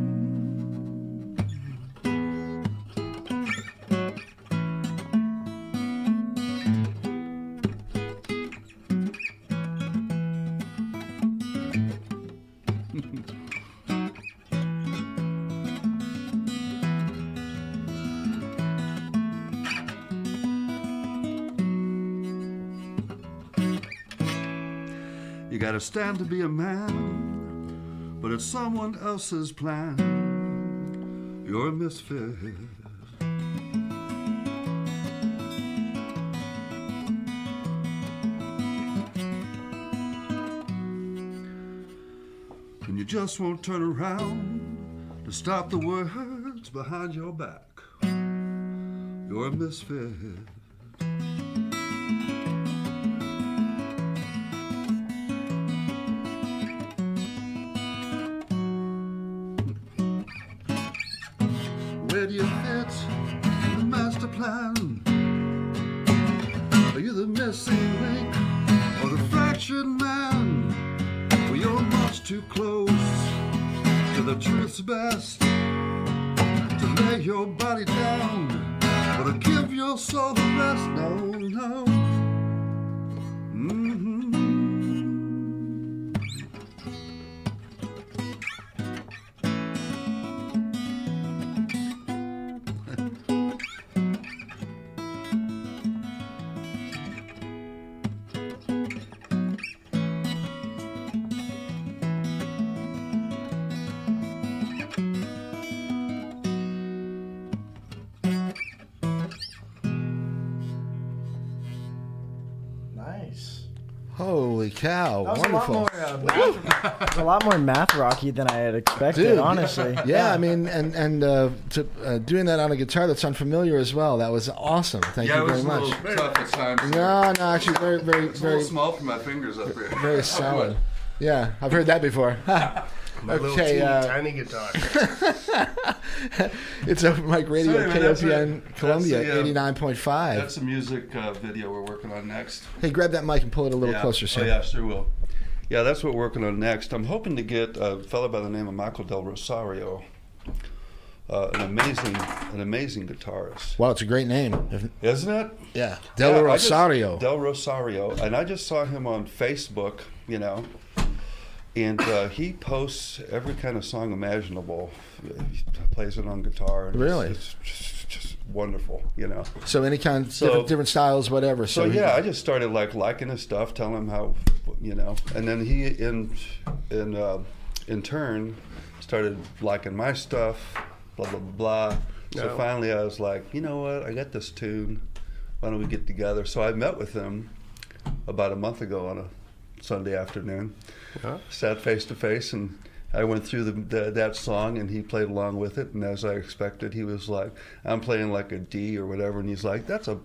You gotta stand to be a man, but it's someone else's plan. You're a misfit. And you just won't turn around to stop the words behind your back. You're a misfit. Plan? Are you the missing link or the fractured man? Well, you're much too close to the truth's best to lay your body down or to give your soul the rest. No, no. Mhm. Holy cow! That was Wonderful. a lot more uh, math, a lot more math rocky than I had expected. Dude, honestly, Yeah, I mean, and and uh, to, uh, doing that on a guitar that's unfamiliar as well. That was awesome. Thank Yeah, you it was very a much. little tough at times. No, no, actually, very, very, It's a very, little small for my fingers up here. very solid. Yeah, I've heard that before. My little okay, teeny uh, tiny guitar. it's Open Mic Radio, So anyway, that's KOPN. Columbia, the, uh, eighty nine point five. That's the music uh, video we're working on next. Hey, grab that mic and pull it a little yeah. closer, Oh yeah, sure will. Yeah, that's what we're working on next. I'm hoping to get a fellow by the name of Michael Del Rosario, uh, an amazing, an amazing guitarist, Wow, it's a great name. Isn't it? yeah, Del Yeah, I just- Rosario. Del Rosario, and I just saw him on Facebook. You know, and uh, he posts every kind of song imaginable. He plays it on guitar. And Really? it's, it's just, just wonderful. You know. so any kind, So- different, different styles, whatever. So, So, he- yeah, I just started like liking his stuff, telling him how, you know, and then he in in uh, in turn, started liking my stuff, blah, blah, blah. So Yeah. finally I was like, you know what? I got this tune. Why don't we get together? So I met with him about a month ago on a Sunday afternoon. Yeah. Sat face to face and I went through the, the, that song and he played along with it. And as I expected, he was like, I'm playing like a D or whatever. And he's like, that's a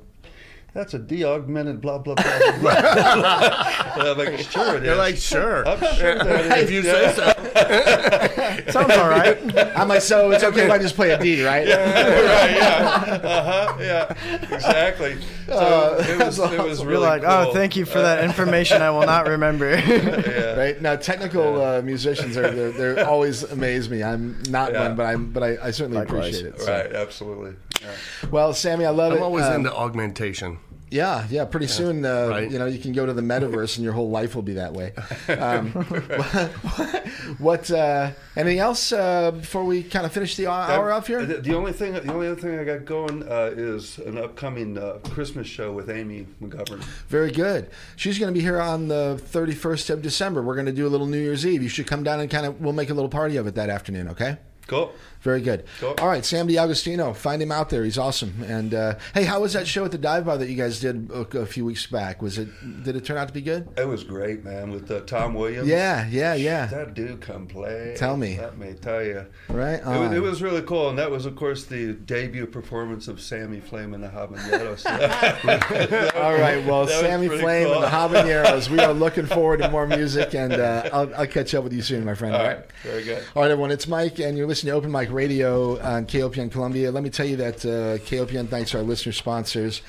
that's a D augmented blah blah blah blah. blah. I'm like, sure it is. You're like, sure. I'm sure that if is. you Yeah. say so. Sounds all right. I'm like, so it's okay if I just play a D, right? Yeah, right, yeah. Uh-huh, yeah. Exactly. So Uh, it was it was You're really like, cool. oh, thank you for that information. I will not remember. Yeah. Right now, technical uh, musicians are they're, they're always amaze me. I'm not Yeah. one, but I'm but I, I certainly Likewise. appreciate it. so. Right, absolutely. Yeah. Well, Sammy, I love it. I'm always Um, into augmentation. Yeah, yeah. Pretty soon, uh, right. you know, you can go to the metaverse and your whole life will be that way. Um, what? Uh, anything else uh, before we kind of finish the hour, off here? The, the only thing, the only other thing I got going uh, is an upcoming uh, Christmas show with Amy McGovern. Very good. She's going to be here on the 31st of December. We're going to do a little New Year's Eve. You should come down and kind of we'll make a little party of it that afternoon. Okay. Cool. Very good. Cool. All right, Sam DiAgostino, find him out there. He's awesome. And uh, hey, how was that show at the dive bar that you guys did a, a few weeks back? Was it? Did it turn out to be good? It was great, man, with uh, Tom Williams. Yeah, yeah, yeah. That dude can play. Tell me. Let me tell you. Right It was, it was really cool, and that was, of course, the debut performance of Sammy Flame and the Habaneros. All right, well, That Sammy Flame cool. and the Habaneros. We are looking forward to more music, and uh, I'll, I'll catch up with you soon, my friend. All right, very good. All right, everyone. It's Mike, and you're listening to Open Mic Radio on KOPN Columbia. Let me tell you that uh, KOPN thanks our listener sponsors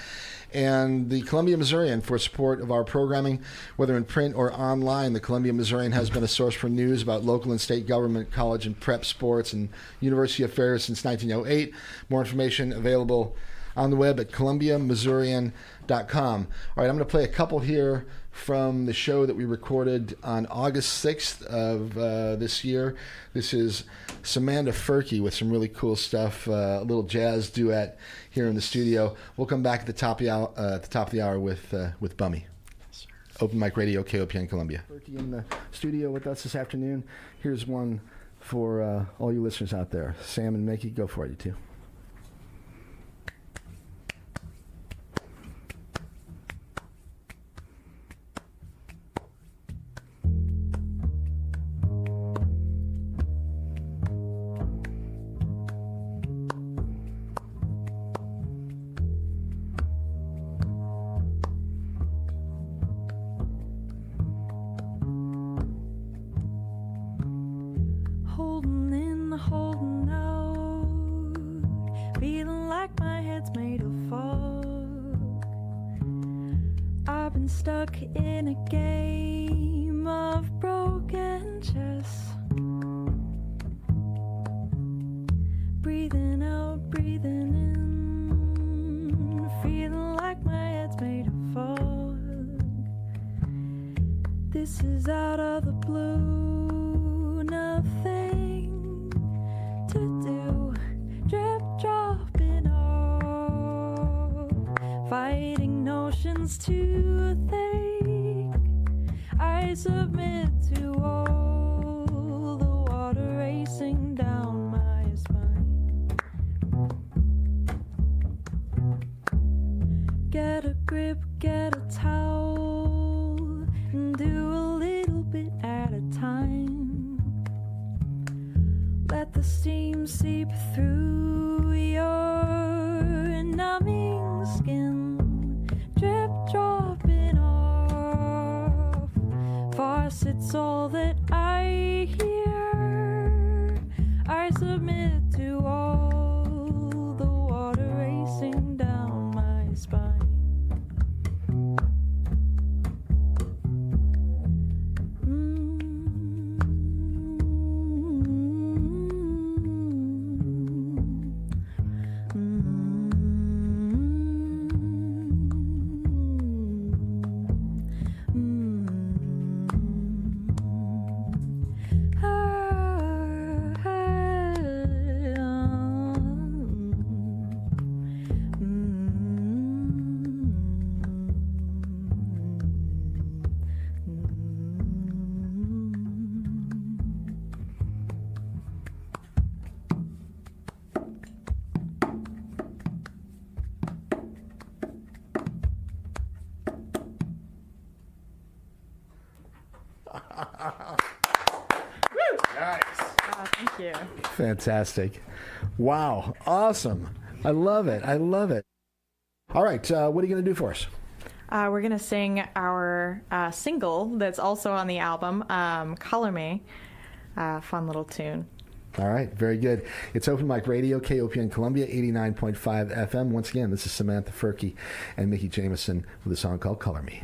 and the Columbia Missourian for support of our programming, whether in print or online. The Columbia Missourian has been a source for news about local and state government, college and prep sports, and university affairs since 1908. More information available on the web at columbiamissourian.com. All right, I'm going to play a couple here from the show that we recorded on August 6th of uh, this year. This is Samantha Furkey with some really cool stuff, uh, a little jazz duet here in the studio. We'll come back at the top of the hour, uh, at the top of the hour with uh, with Bummy. Open Mic Radio, KOPN Columbia. Furkey in the studio with us this afternoon. Here's one for uh, all you listeners out there. Sam and Mickey, go for it, you two. Fantastic. Wow. Awesome. I love it. I love it. All right. Uh, what are you going to do for us? Uh, we're gonna sing our uh, single that's also on the album, um, "Color Me." Uh, fun little tune. All right. Very good. It's Open Mic Radio, KOPN Columbia, 89.5 FM. Once again, this is Samantha Furkey and Mickey Jameson with a song called Color Me.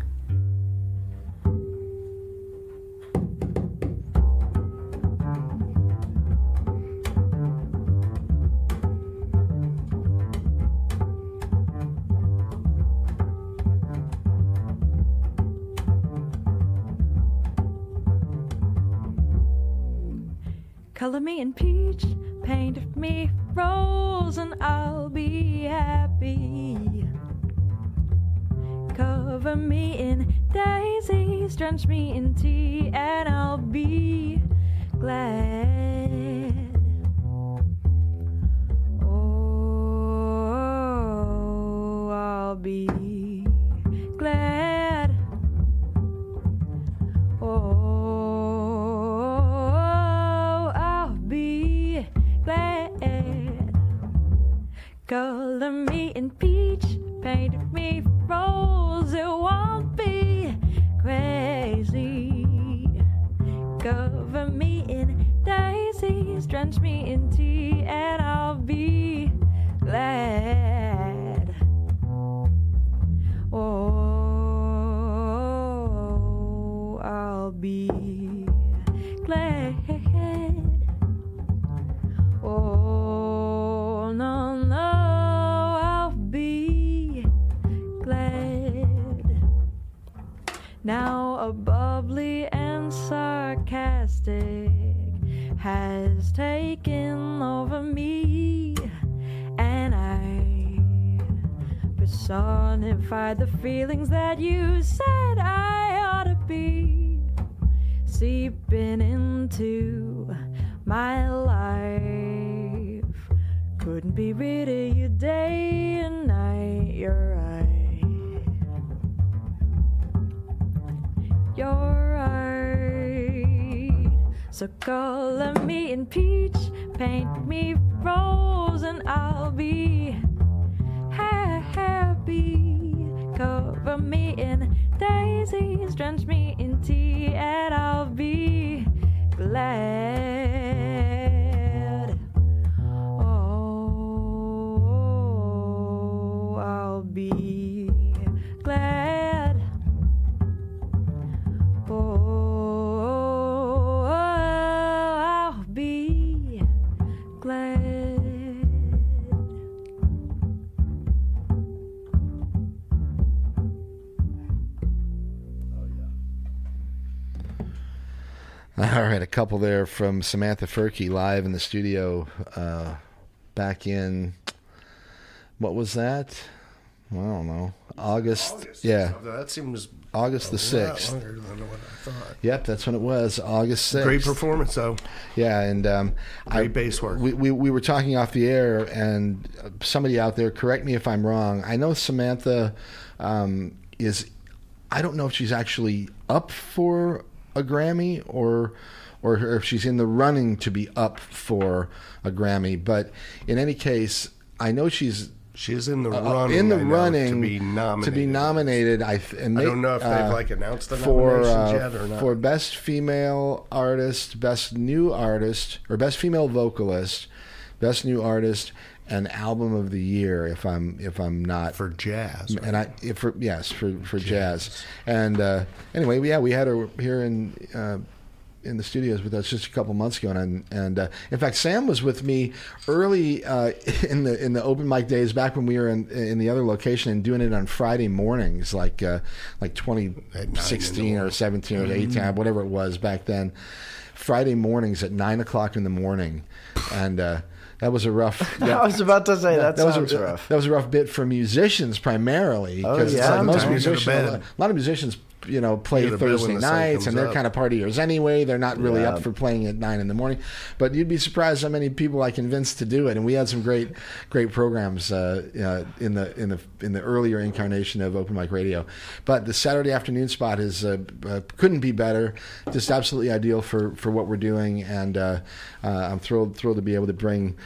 Color me in peach, paint me rose, and I'll be happy. Cover me in daisies, drench me in tea, and I'll be glad. Couple there from Samantha Furkey live in the studio uh, back in, what was that? I don't know. August. yeah, That seems August the 6th. longer than what I thought. Yep, that's when it was, August 6th. Great performance, though. Yeah, and um, Great bass work. We, we we were talking off the air, and uh, somebody out there, correct me if I'm wrong. I know Samantha um, is. I don't know if she's actually up for a Grammy or or if she's in the running to be up for a Grammy. But in any case, I know she's She's in the uh, running. in the know, running to be nominated. To be nominated, I, th- and I don't know if they've uh, like announced the for nominations uh, yet or not. for best female artist, best new artist, or best female vocalist, best new artist, and album of the year. If I'm if I'm not for jazz, and I if for yes for for jazz. And uh, anyway, yeah, we had her here in. In the studios with us just a couple months ago, and and uh, in fact, Sam was with me early uh, in the in the open mic days back when we were in in the other location and doing it on Friday mornings, like uh, like 2016 or 17 or 18, Mhm. whatever it was back then. Friday mornings at nine o'clock in the morning, and uh, that was a rough. I was about to say, that was sounds a, rough. That was a rough bit for musicians primarily. Oh, 'cause it's yeah? like most Time to go to musicians, a bed. lot, a lot of musicians you know play Go to bed when Thursday nights, and they're up. kind of partiers anyway. They're not really Yeah. up for playing at nine in the morning. But you'd be surprised how many people I convinced to do it. And we had some great great programs uh, uh, in the in the in the earlier incarnation of Open Mic Radio. But the Saturday afternoon spot is uh, uh, couldn't be better. Just absolutely ideal for for what we're doing, and uh, uh, I'm thrilled thrilled to be able to bring.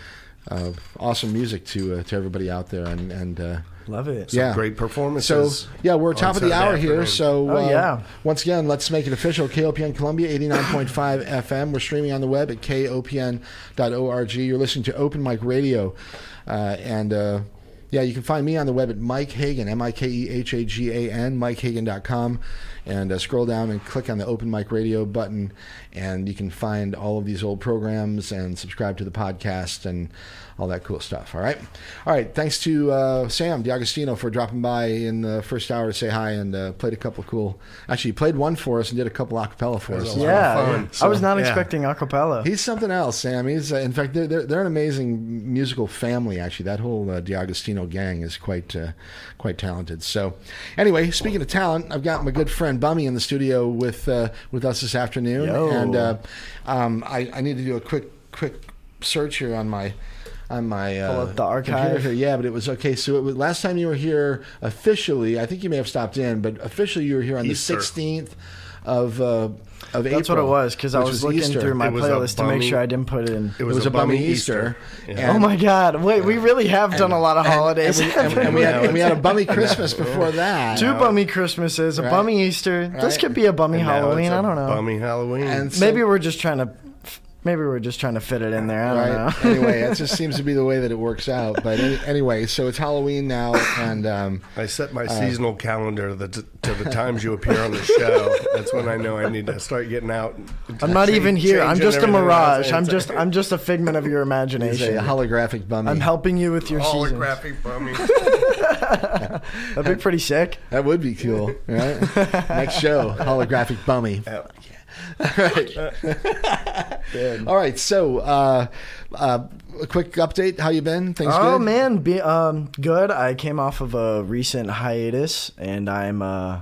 Uh, awesome music to uh, to everybody out there, and and uh, Love it. yeah, great performances So yeah, we're top of the Saturday hour here. So Oh, uh, yeah. once again, let's make it official. KOPN Columbia, eighty nine point five FM. We're streaming on the web at kopn.org. You're listening to Open Mic Radio, uh, and. Uh, yeah, you can find me on the web at Mike Hagan, M I K E H A G A N, MikeHagan.com, and uh, scroll down and click on the Open Mic Radio button, and you can find all of these old programs and subscribe to the podcast and all that cool stuff. All right, all right. Thanks to uh, Sam D'Agostino for dropping by in the first hour to say hi and uh, played a couple of cool. Actually, he played one for us and did a couple acapella for us. Yeah, fun. I was not yeah. expecting acapella. He's something else, Sam. He's uh, in fact they're, they're they're an amazing musical family. Actually, that whole uh, D'Agostino gang is quite uh, quite talented. So, anyway, speaking of talent, I've got my good friend Bummy in the studio with uh, with us this afternoon, Yo. and uh, um, I, I need to do a quick quick search here on my. On my uh, Pull up the computer archive. here. yeah, but it was okay. So it was, last time you were here officially, I think you may have stopped in, but officially you were here on Easter. the sixteenth of uh, of April. That's what it was because I which was, looking Easter. through my It was playlist to make sure I didn't put it in. It It was, was, a bummy Easter. Yeah. Oh my God! Wait, we really have done a lot of holidays. and, and, and we had, and we had a bummy Christmas before that. Two bummy Christmases, a Right. bummy Easter. This could be a bummy And Halloween. it's a I don't know. Bummy Halloween. And so- Maybe we're just trying to. Maybe we're just trying to fit it in there. I don't Right. know. anyway, it just seems to be the way that it works out. But any, anyway, so it's Halloween now, and um, I set my Uh, seasonal calendar the, to the times you appear on the show. That's when I know I need to start getting out. I'm not even here. I'm just a mirage. I'm just. I'm just a figment of your he's a imagination. holographic bummy. I'm helping you with your seasons. holographic bummy. That'd be pretty sick. that would be cool, right? Next show, holographic bummy. All right. All right. So, uh, uh, a quick update. How you been? Things Oh good? man, be, um, good. I came off of a recent hiatus, and I'm uh,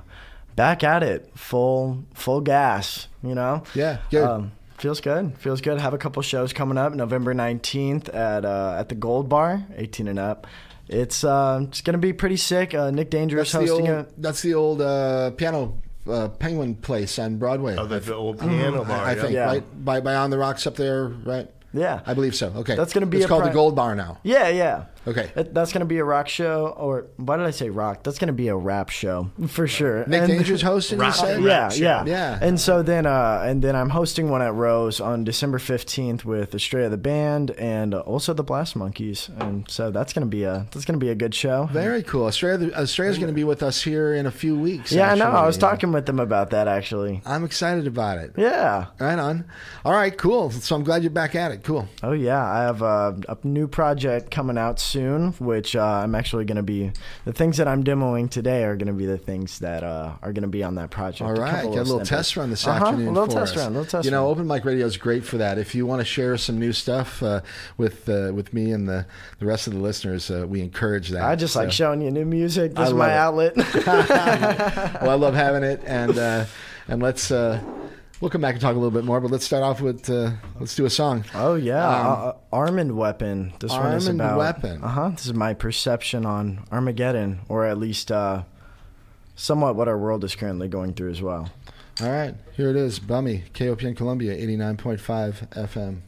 back at it, full full gas. You know. Yeah. Good. Um, feels good. Feels good. Have a couple shows coming up. November nineteenth at uh, at the Gold Bar, eighteen and up. It's uh, it's gonna be pretty sick. Uh, Nick Dangerous that's hosting old. it. That's the old uh, piano uh, penguin place on Broadway. Oh, the, the old piano bar. I, I think Yeah. right by by on the rocks up there, right? Yeah. I believe so. Okay, That's gonna be It's a called pri- the Gold Bar now. Yeah, yeah. Okay. It- that's gonna be a rock show, or why did I say rock? That's gonna be a rap show for sure. Nick And- Danger's hosting. You Rock- said? yeah, show. yeah, Yeah. And so then, uh, and then I'm hosting one at Rose on December 15th with Estrella the band and also the Blast Monkeys, and so that's gonna be a that's gonna be a good show. Very cool. Australia, Australia's going to be with us here in a few weeks. yeah, I know. I was actually. talking with them about that actually. I'm excited about it. Yeah. Right on. All right, cool. So I'm glad you're back at it. Cool. Oh yeah, I have a, a new project coming out soon, which uh, I'm actually going to be. The things that I'm demoing today are going to be the things that uh, are going to be on that project. All right, got a little snippets. test run this Uh-huh, afternoon. A little test us. run. A little test You know. Open Mic Radio is great for that. If you want to share some new stuff uh, with uh, with me and the, the rest of the listeners, uh, we encourage that. I just like showing you new music. I This is my love outlet. well, I love having it, and uh, and let's uh, we'll come back and talk a little bit more. But let's start off with uh, let's do a song. oh yeah, Um, uh, Arm and Weapon. This one is and about Weapon. Uh huh. This is my perception on Armageddon, or at least uh, somewhat what our world is currently going through as well. All right, here it is. Bummy, KOPN Columbia, eighty nine point five FM.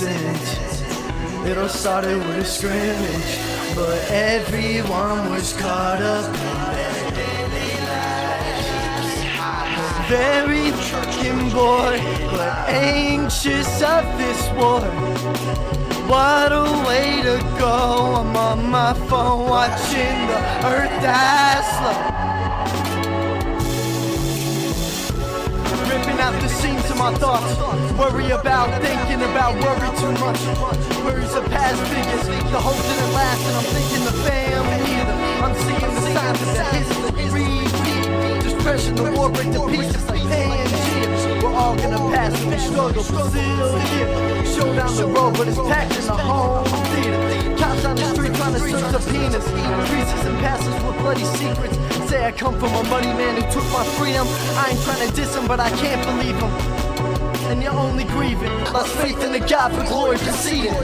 Ever. It all started with a scrimmage, but everyone was caught up in their daily lives. Very trucking boy, but anxious of this war. What a way to go. I'm on my phone watching the earth die slow. Out the seams of my thoughts. Worry about thinking about worry too much. Worries of past figures. The hope didn't last, and I'm thinking the family. I'm seeing the signs of the history. Just the war break to pieces like Pangea. We're all gonna pass and we struggle, still here. Show down the road, but it's packed in the home theater. Cops on the street trying to search subpoenas. Creases and passes with bloody secrets. Say I come from a money man who took my freedom. I ain't trying to diss him, but I can't believe him. And you're only grieving. Lost faith in the God for glory proceeding.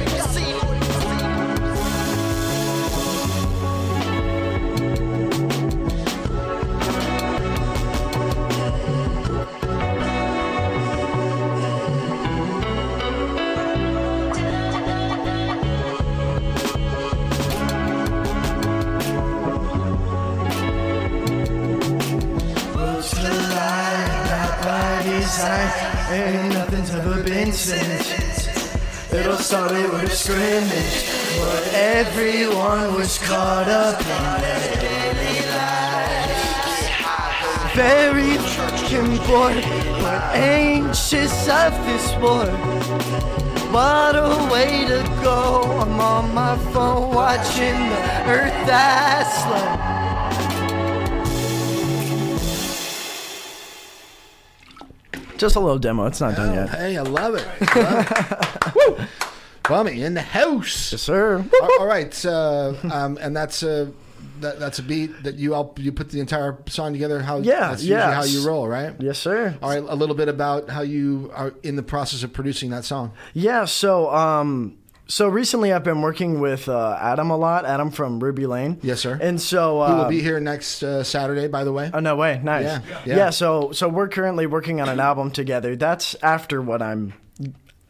Everyone caught up in their daily lives. Very fucking bored, but anxious of this war. What a way to go! I'm on my phone watching the earth die slow. Just a little demo. It's not done oh, yet. Hey, I love it. Love it. Bummy in the house. Yes, sir. All- all right, uh, um, and that's a that, that's a beat that you all you put the entire song together. How Yeah, that's usually yeah. how you roll, right? Yes, sir. All right, a little bit about how you are in the process of producing that song. Yeah. So, um, so recently I've been working with uh, Adam a lot. Adam from Ruby Lane. Yes, sir. And so Who will uh, be here next uh, Saturday, by the way? Oh no way! Nice. Yeah, Yeah. yeah. So so we're currently working on an album together. That's after what I'm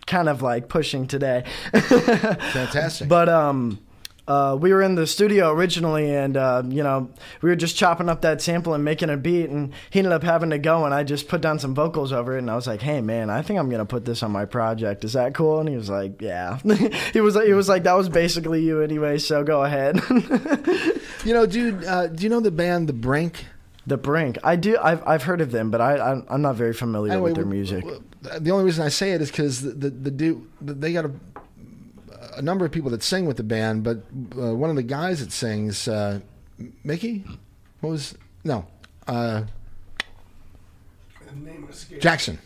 kind of like pushing today. Fantastic. But um, uh, we were in the studio originally, and uh, you know we were just chopping up that sample and making a beat, and he ended up having to go, and I just put down some vocals over it, and I was like, "Hey man, I think I'm gonna put this on my project. Is that cool?" And he was like, "Yeah." he was like, he was like, "That was basically you anyway, so go ahead." you know, dude, uh, do you know the band The Brink? the Brink. I do. I've I've heard of them, but I I'm, I'm not very familiar Anyway, with their music. The only reason I say it is because the, the the dude they got a a number of people that sing with the band, but uh, one of the guys that sings, uh, Mickey, what was no, uh, Jackson.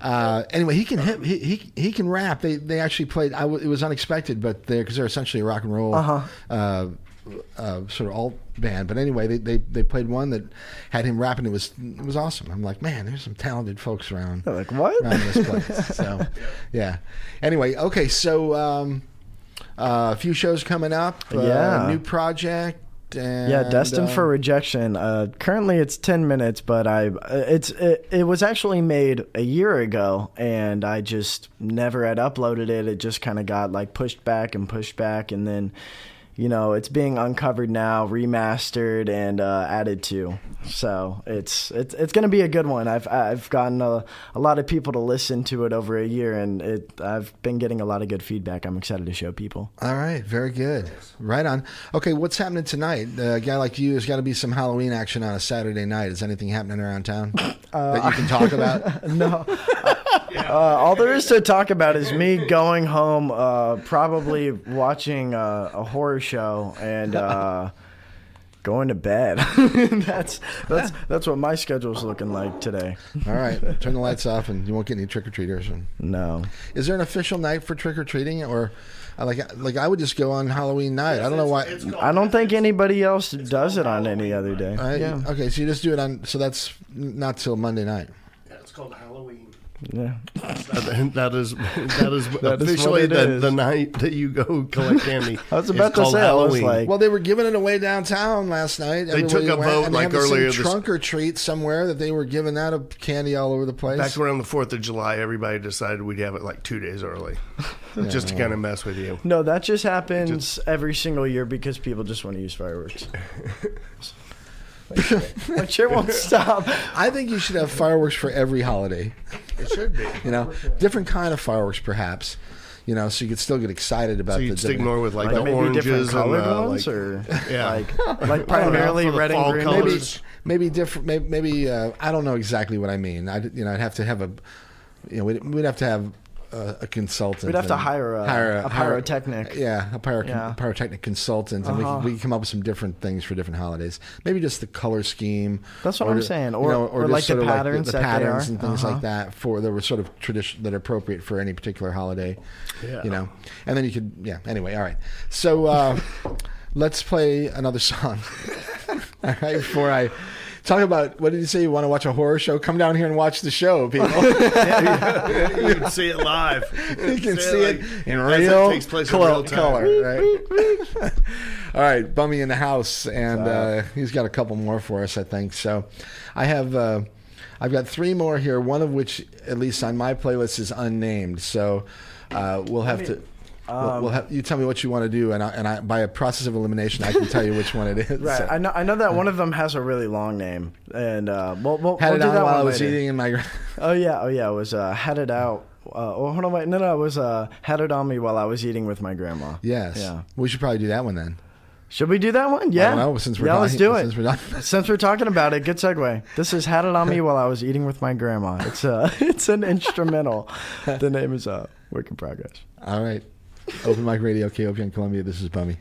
Uh, anyway, he can hit, he, he he can rap. They they actually played. I w- it was unexpected, but they because they're essentially a rock and roll Uh-huh. uh, uh, sort of alt band. But anyway, they, they they played one that had him rapping. It was it was awesome. I'm like, man, there's some talented folks around. They're like, what? around this place? so, yeah. Anyway, okay, so um, uh, a few shows coming up. Uh, Yeah. new project. And, Yeah, destined uh, for rejection. Uh, currently, it's ten minutes, but I it's it, it was actually made a year ago, and I just never had uploaded it. It just kind of got like pushed back and pushed back, and then you know it's being uncovered now, remastered, and uh, added to. So it's it's it's gonna be a good one. I've I've gotten a, a lot of people to listen to it over a year, and it I've been getting a lot of good feedback. I'm excited to show people. All right, very good. Right on. Okay, what's happening tonight? Uh, a guy like you, there's got to be some Halloween action on a Saturday night. Is anything happening around town that you can talk about? no. Uh, all there is to talk about is me going home, uh, probably watching uh, a horror show and uh, going to bed. that's that's that's what my schedule's looking like today. All right, turn the lights off, and you won't get any trick or treaters. No. Is there an official night for trick or treating, or like like I would just go on Halloween night? I don't know why. I don't think anybody else does it on any other day. I- yeah. Okay, so you just do it on. So that's not till Monday night. Yeah, it's called Halloween. Yeah. That, that is that is That is officially what it the, is. the night that you go collect candy. I was It's about to called say, I was Halloween. like- Well, they were giving it away downtown last night. They Everywhere took a went, vote, like, had this thing, earlier this- trunk or treat somewhere that they were giving out of candy all over the place. Back around the Fourth of July, everybody decided we'd have it like two days early, just to kind of mess with you. No, that just happens every single year because people just want to use fireworks. My chair won't stop. I think you should have fireworks for every holiday. It should be. You know, different kind of fireworks, perhaps. You know, so you could still get excited about So the you'd stick more with like, Like the maybe oranges different and colored uh, ones, like, or yeah. like like I know, primarily for the red and green. colors. maybe maybe different. Maybe, maybe uh, I don't know exactly what I mean. I you know I'd have to have a you know we'd, we'd have to have a, a consultant. We'd have to hire a- a hire- pyrotechnic. yeah, a pyro, Yeah. pyrotechnic consultant, and we Uh-huh. we can come up with some different things for different holidays. Maybe just the color scheme. That's what or I'm the- saying. you Or- know, or just like the patterns the, that they patterns and things Uh-huh. like that for that were sort of tradition that are appropriate for any particular holiday. Yeah. You know, and then you could yeah. Anyway, all right. So uh, let's play another song. all right, before I. Talk about what did you say? You want to watch a horror show? Come down here and watch the show, people. you can see it live. you can see it like, in as it real, takes place in colo- real time. color. Right? All right, Bummy in the house, and uh, he's got a couple more for us, I think. So, I have uh, I've got three more here. One of which, at least on my playlist, is unnamed. So, uh, we'll have to. We'll, we'll have, you tell me what you want to do, and I, and I, by a process of elimination, I can tell you which one it is. Right. So- I know. I know that one of them has a really long name, and uh, we'll, we'll, had we'll it do on that while I was later. eating in my. Oh yeah. Oh yeah. It was uh, had it out. Uh, oh, hold on. Wait. No, no. It was uh, had it on me while I was eating with my grandma. Yes. Yeah. We should probably do that one then. Should we do that one? Yeah. Know, since we're yeah, done- let's do it. since we're. Since we're talking about it, good segue. This is "Had It on Me" while I was eating with my grandma. It's a, it's an instrumental. The name is uh, "Work in Progress." All right. Open Mic Radio, KOPN Columbia. This is Bummy.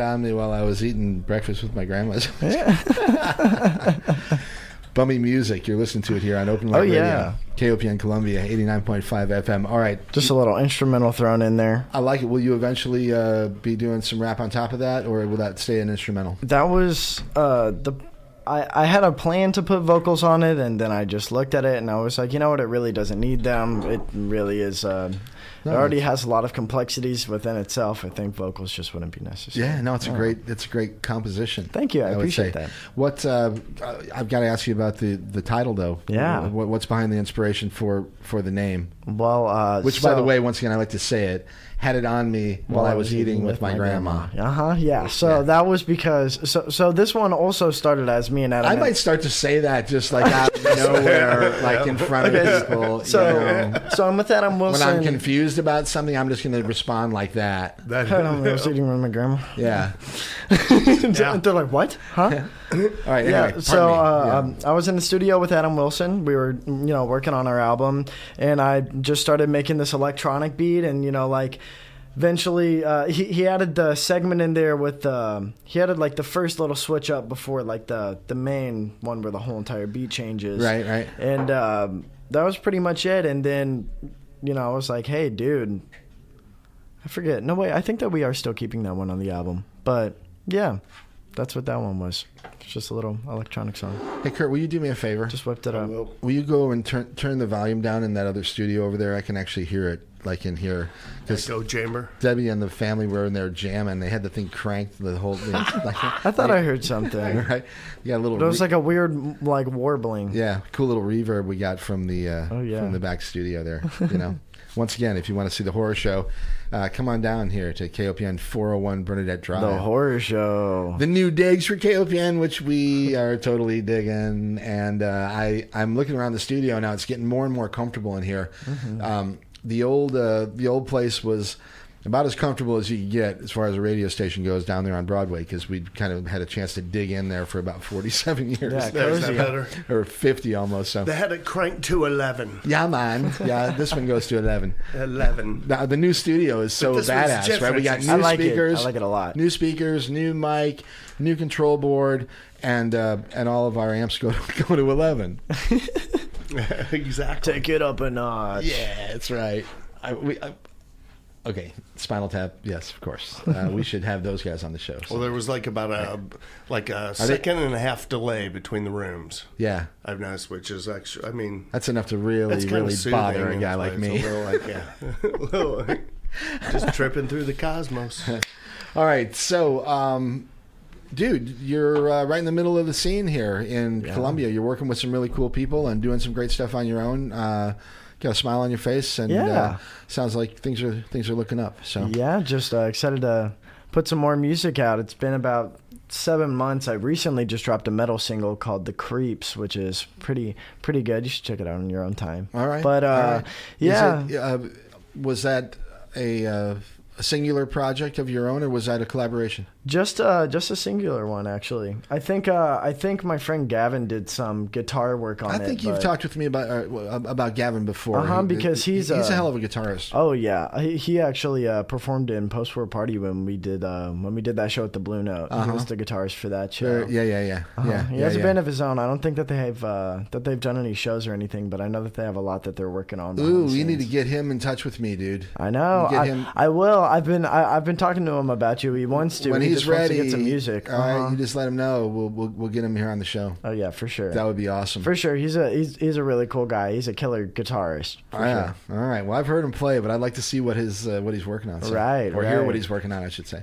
I had it on me while I was eating breakfast with my grandma's. Bummy Music. You're listening to it here on Open Mic Oh, Radio. yeah. KOPN Columbia, 89.5 FM. All right. Just a little instrumental thrown in there. I like it. Will you eventually uh, be doing some rap on top of that, or will that stay an instrumental? That was uh, the. I, I had a plan to put vocals on it, and then I just looked at it and I was like, you know what? It really doesn't need them. It really is. Uh, it already has a lot of complexities within itself. I think vocals just wouldn't be necessary. Yeah, no, it's a great, it's a great composition. Thank you. I would appreciate that. What uh, I've got to ask you about the the title though. Yeah. What, what's behind the inspiration for for the name? Well, uh, Which, by the way, once again, I like to say it. Had it on me while, I was eating with, my, grandma. Uh huh. Yeah. So that was because so so this one also started as me and Adam. I might start to say that just like out of nowhere, like in front of people. So you know. so I'm with Adam Wilson. when Wilson. I'm confused about something, I'm just going to respond like that. Adam was eating with my grandma. Yeah. They're like, what? Huh? All right. yeah. Anyway, so uh, Yeah. um, I was in the studio with Adam Wilson. We were, you know, working on our album, and I just started making this electronic beat, and you know, like. Eventually, uh, he he added the segment in there with um, he added like the first little switch up before like the the main one where the whole entire beat changes. Right, right. And um, that was pretty much it. And then, you know, I was like, hey, dude, I forget. No way. I think that we are still keeping that one on the album. But yeah, that's what that one was. It's just a little electronic song. Hey, Kurt, will you do me a favor? Just whipped it up. Will you go and turn turn the volume down in that other studio over there? I can actually hear it, like in here. Because Echo chamber. Debbie and the family were in there jamming. They had the thing cranked the whole. You know, like, I thought I heard something. right. You got a little. But it was re- like a weird, like warbling. yeah, cool little reverb we got from the uh, Oh, yeah. from the back studio there. You know. Once again, if you want to see the horror show, uh, come on down here to KOPN 401 Bernadette Drive. The horror show. the new digs for KOPN, which we are totally digging. And uh, I, I'm looking around the studio now. It's getting more and more comfortable in here. Um, the old, uh, the old place was about as comfortable as you could get as far as a radio station goes down there on Broadway because we kind of had a chance to dig in there for about 47 years. Yeah, There's that cozy. better. or 50 almost. So. They had it cranked to 11. Yeah, man. Yeah, this one goes to 11. 11. Now, the new studio is so badass, right? We got different. new I like it. speakers. I like it a lot. New speakers, new mic, new control board, and uh, and all of our amps go to, go to 11. exactly. Take it up a notch. Yeah, that's right. I, we, I, okay, Spinal Tap. Yes, of course. Uh, we should have those guys on the show. so- Well, there was like about a like a second and a half delay between the rooms. yeah, I've noticed, which is actually, I mean, that's enough to really, really bother a guy like me. It's a little like, yeah, a little like just tripping through the cosmos. All right, so, um, dude, you're uh, right in the middle of the scene here in Columbia. You're working with some really cool people and doing some great stuff on your own. Uh, got a smile on your face, and Yeah. uh, sounds like things are things are looking up. So, Yeah, just uh, excited to put some more music out. It's been about seven months. I recently just dropped a metal single called "The Creeps," which is pretty pretty good. You should check it out on your own time. all right, but uh, right. Yeah, it, uh, was that a, uh, a singular project of your own, or was that a collaboration? Just uh, just a singular one actually. I think uh, I think my friend Gavin did some guitar work on I it. I think you've but- talked with me about uh, about Gavin before. Uh-huh, He- because he's, he's a uh, hell of a guitarist. Oh yeah, he, he actually uh, performed in Post War Party when we did uh, when we did that show at the Blue Note. Uh-huh. He was the guitarist for that show. Uh, yeah, yeah, yeah, Uh-huh. yeah. he yeah, has yeah. a band of his own. I don't think that they have uh, that they've done any shows or anything, but I know that they have a lot that they're working on. Ooh, you need to get him in touch with me, dude. I know. I, him- I will. I've been I, I've been talking to him about you. He wants to. when he he's ready, to get some music. All right, Uh-huh. you just let him know. We'll, we'll we'll get him here on the show. oh yeah, for sure. That would be awesome. for sure. He's a he's he's a really cool guy. He's a killer guitarist. Oh, yeah. sure. All right. Well, I've heard him play, but I'd like to see what his uh, what he's working on. so- Right, Or hear what he's working on, I should say.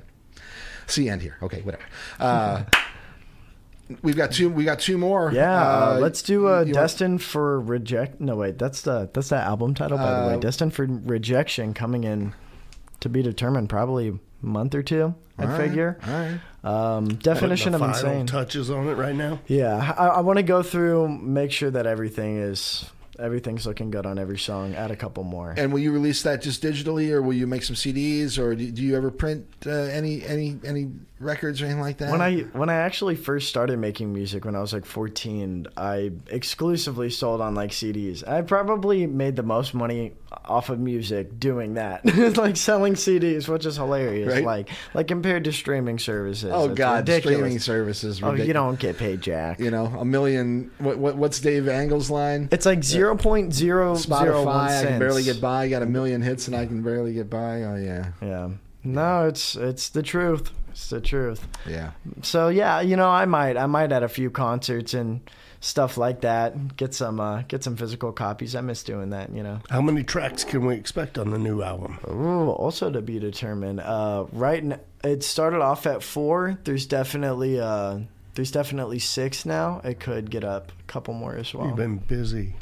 See and hear. Okay, whatever. Uh, we've got two. We got two more. Yeah, uh, let's do uh, you want- "Destined for Reject." No, wait, that's the that's that album title, by the Uh, way. "Destined for Rejection" coming in to be determined, probably month or two. All right, figure. Right. Um, definition of final insane. touches on it right now. yeah, I, I want to go through, make sure that everything is everything's looking good on every song. Add a couple more. And will you release that just digitally, or will you make some CDs, or do, do you ever print uh, any any any records or anything like that? When I when I actually first started making music when I was like 14, I exclusively sold on like CDs. I probably made the most money off of music doing that, like selling CDs, which is hilarious. Right. Like like compared to streaming services. oh God, ridiculous. streaming services. Oh, you don't get paid jack. You know, a million. What, what what's Dave Engel's line? It's like zero point zero zero one Spotify. I can barely get by. I Got a million hits and I can barely get by. Oh yeah, Yeah. No, it's it's the truth. It's the truth. yeah. So yeah, you know, I might I might at a few concerts and stuff like that get some uh, get some physical copies. I miss doing that. You know. How many tracks can we expect on the new album? Ooh, also to be determined. Uh, right, n- it started off at four. There's definitely uh, there's definitely six now. It could get up a couple more as well. You've been busy.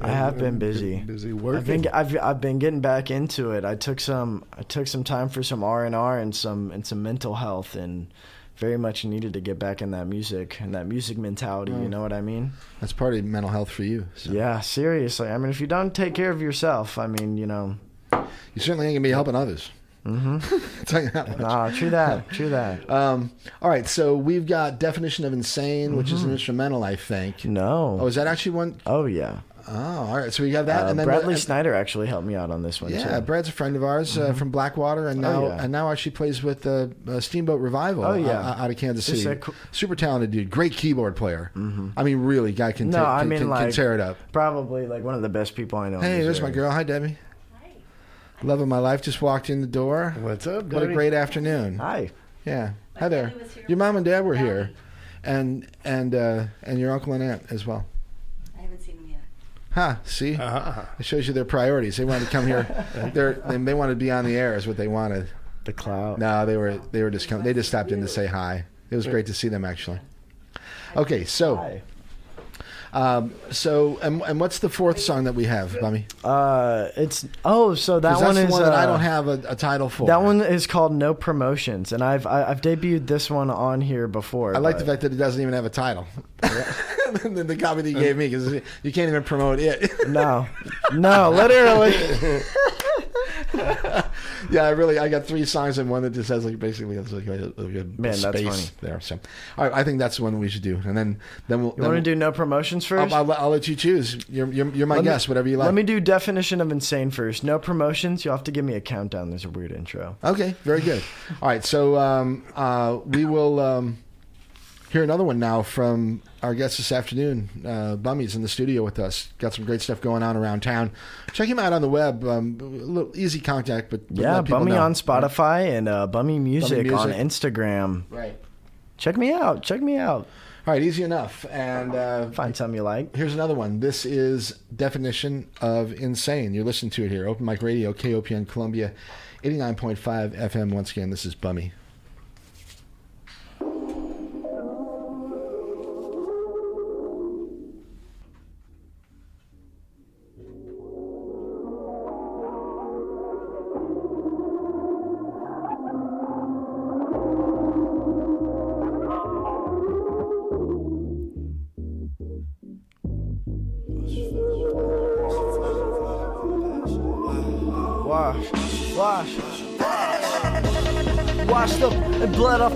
I have been busy. Busy working. I've been I've, I've been getting back into it. I took some I took some time for some R and R and some and some mental health and very much needed to get back in that music and that music mentality. You mm. know what I mean? That's part of mental health for you. So. Yeah, seriously. I mean, if you don't take care of yourself, I mean, you know, You certainly ain't gonna be helping others. Mm-hmm. Tell you that much. nah, true that, true that. Um, all right, so we've got definition of insane, which is Mm-hmm. an instrumental, I think. No. Oh, is that actually one? Oh yeah. Oh, all right. So we have that, Uh, and then Bradley and- Snyder actually helped me out on this one Yeah, too. Mm-hmm. Brad's a friend of ours uh, from Blackwater, and now Oh, yeah. and now actually plays with uh, uh, Steamboat Revival. Oh, yeah. uh, out of Kansas City. co- Super talented dude, great keyboard player. Mm-hmm. I mean, really, guy can, No, ta- I can, mean, can, can like- tear it up. Probably like one of the best people I know. Hey, there's my girl. Hi, Debbie. Love of my life just walked in the door. What's up, What a great afternoon. Hi. Yeah. Hi there. Your mom and dad were here, and and uh, and your uncle and aunt as well. I haven't seen them yet. Huh? See, Uh-huh. it shows you their priorities. They wanted to come here. They're they, they wanted to be on the air. Is what they wanted. The cloud. No, they were they were just come, they just stopped in to say hi. It was great to see them actually. Okay, so Hi. Um, so and, and what's the fourth song that we have, Bummy? Uh, it's oh, so that one is one that I uh, don't have a, a title for. That one is called No Promotions, and I've I, I've debuted this one on here before. I like the fact that it doesn't even have a title. the copy that you gave me because you can't even promote it. No, no, literally. yeah, I really I got three songs and one that just has like basically has like a, a, a Man, space there. So, all right, I think that's the one we should do, and then then we'll. You want to do No Promotions first? I'll, I'll, I'll let you choose. You're you're, you're my Let me- guest. whatever you like. Let me do definition of insane first. No promotions. You'll have to give me a countdown. There's a weird intro. Okay, very good. All right, so um, uh, we will um, hear another one now from our guest this afternoon. Uh, Bummy's in the studio with us. Got some great stuff going on around town. Check him out on the web. Um, a little easy contact, but, but Yeah, Bummy know. on Spotify and uh, Bummy Music, on Music. Instagram. Right. Check me out. Check me out. All right, easy enough. And uh, Find something you like. here's another one. This is definition of insane. You're listening to it here. Open Mic Radio, KOPN Columbia, 89.5 FM. Once again, this is Bummy.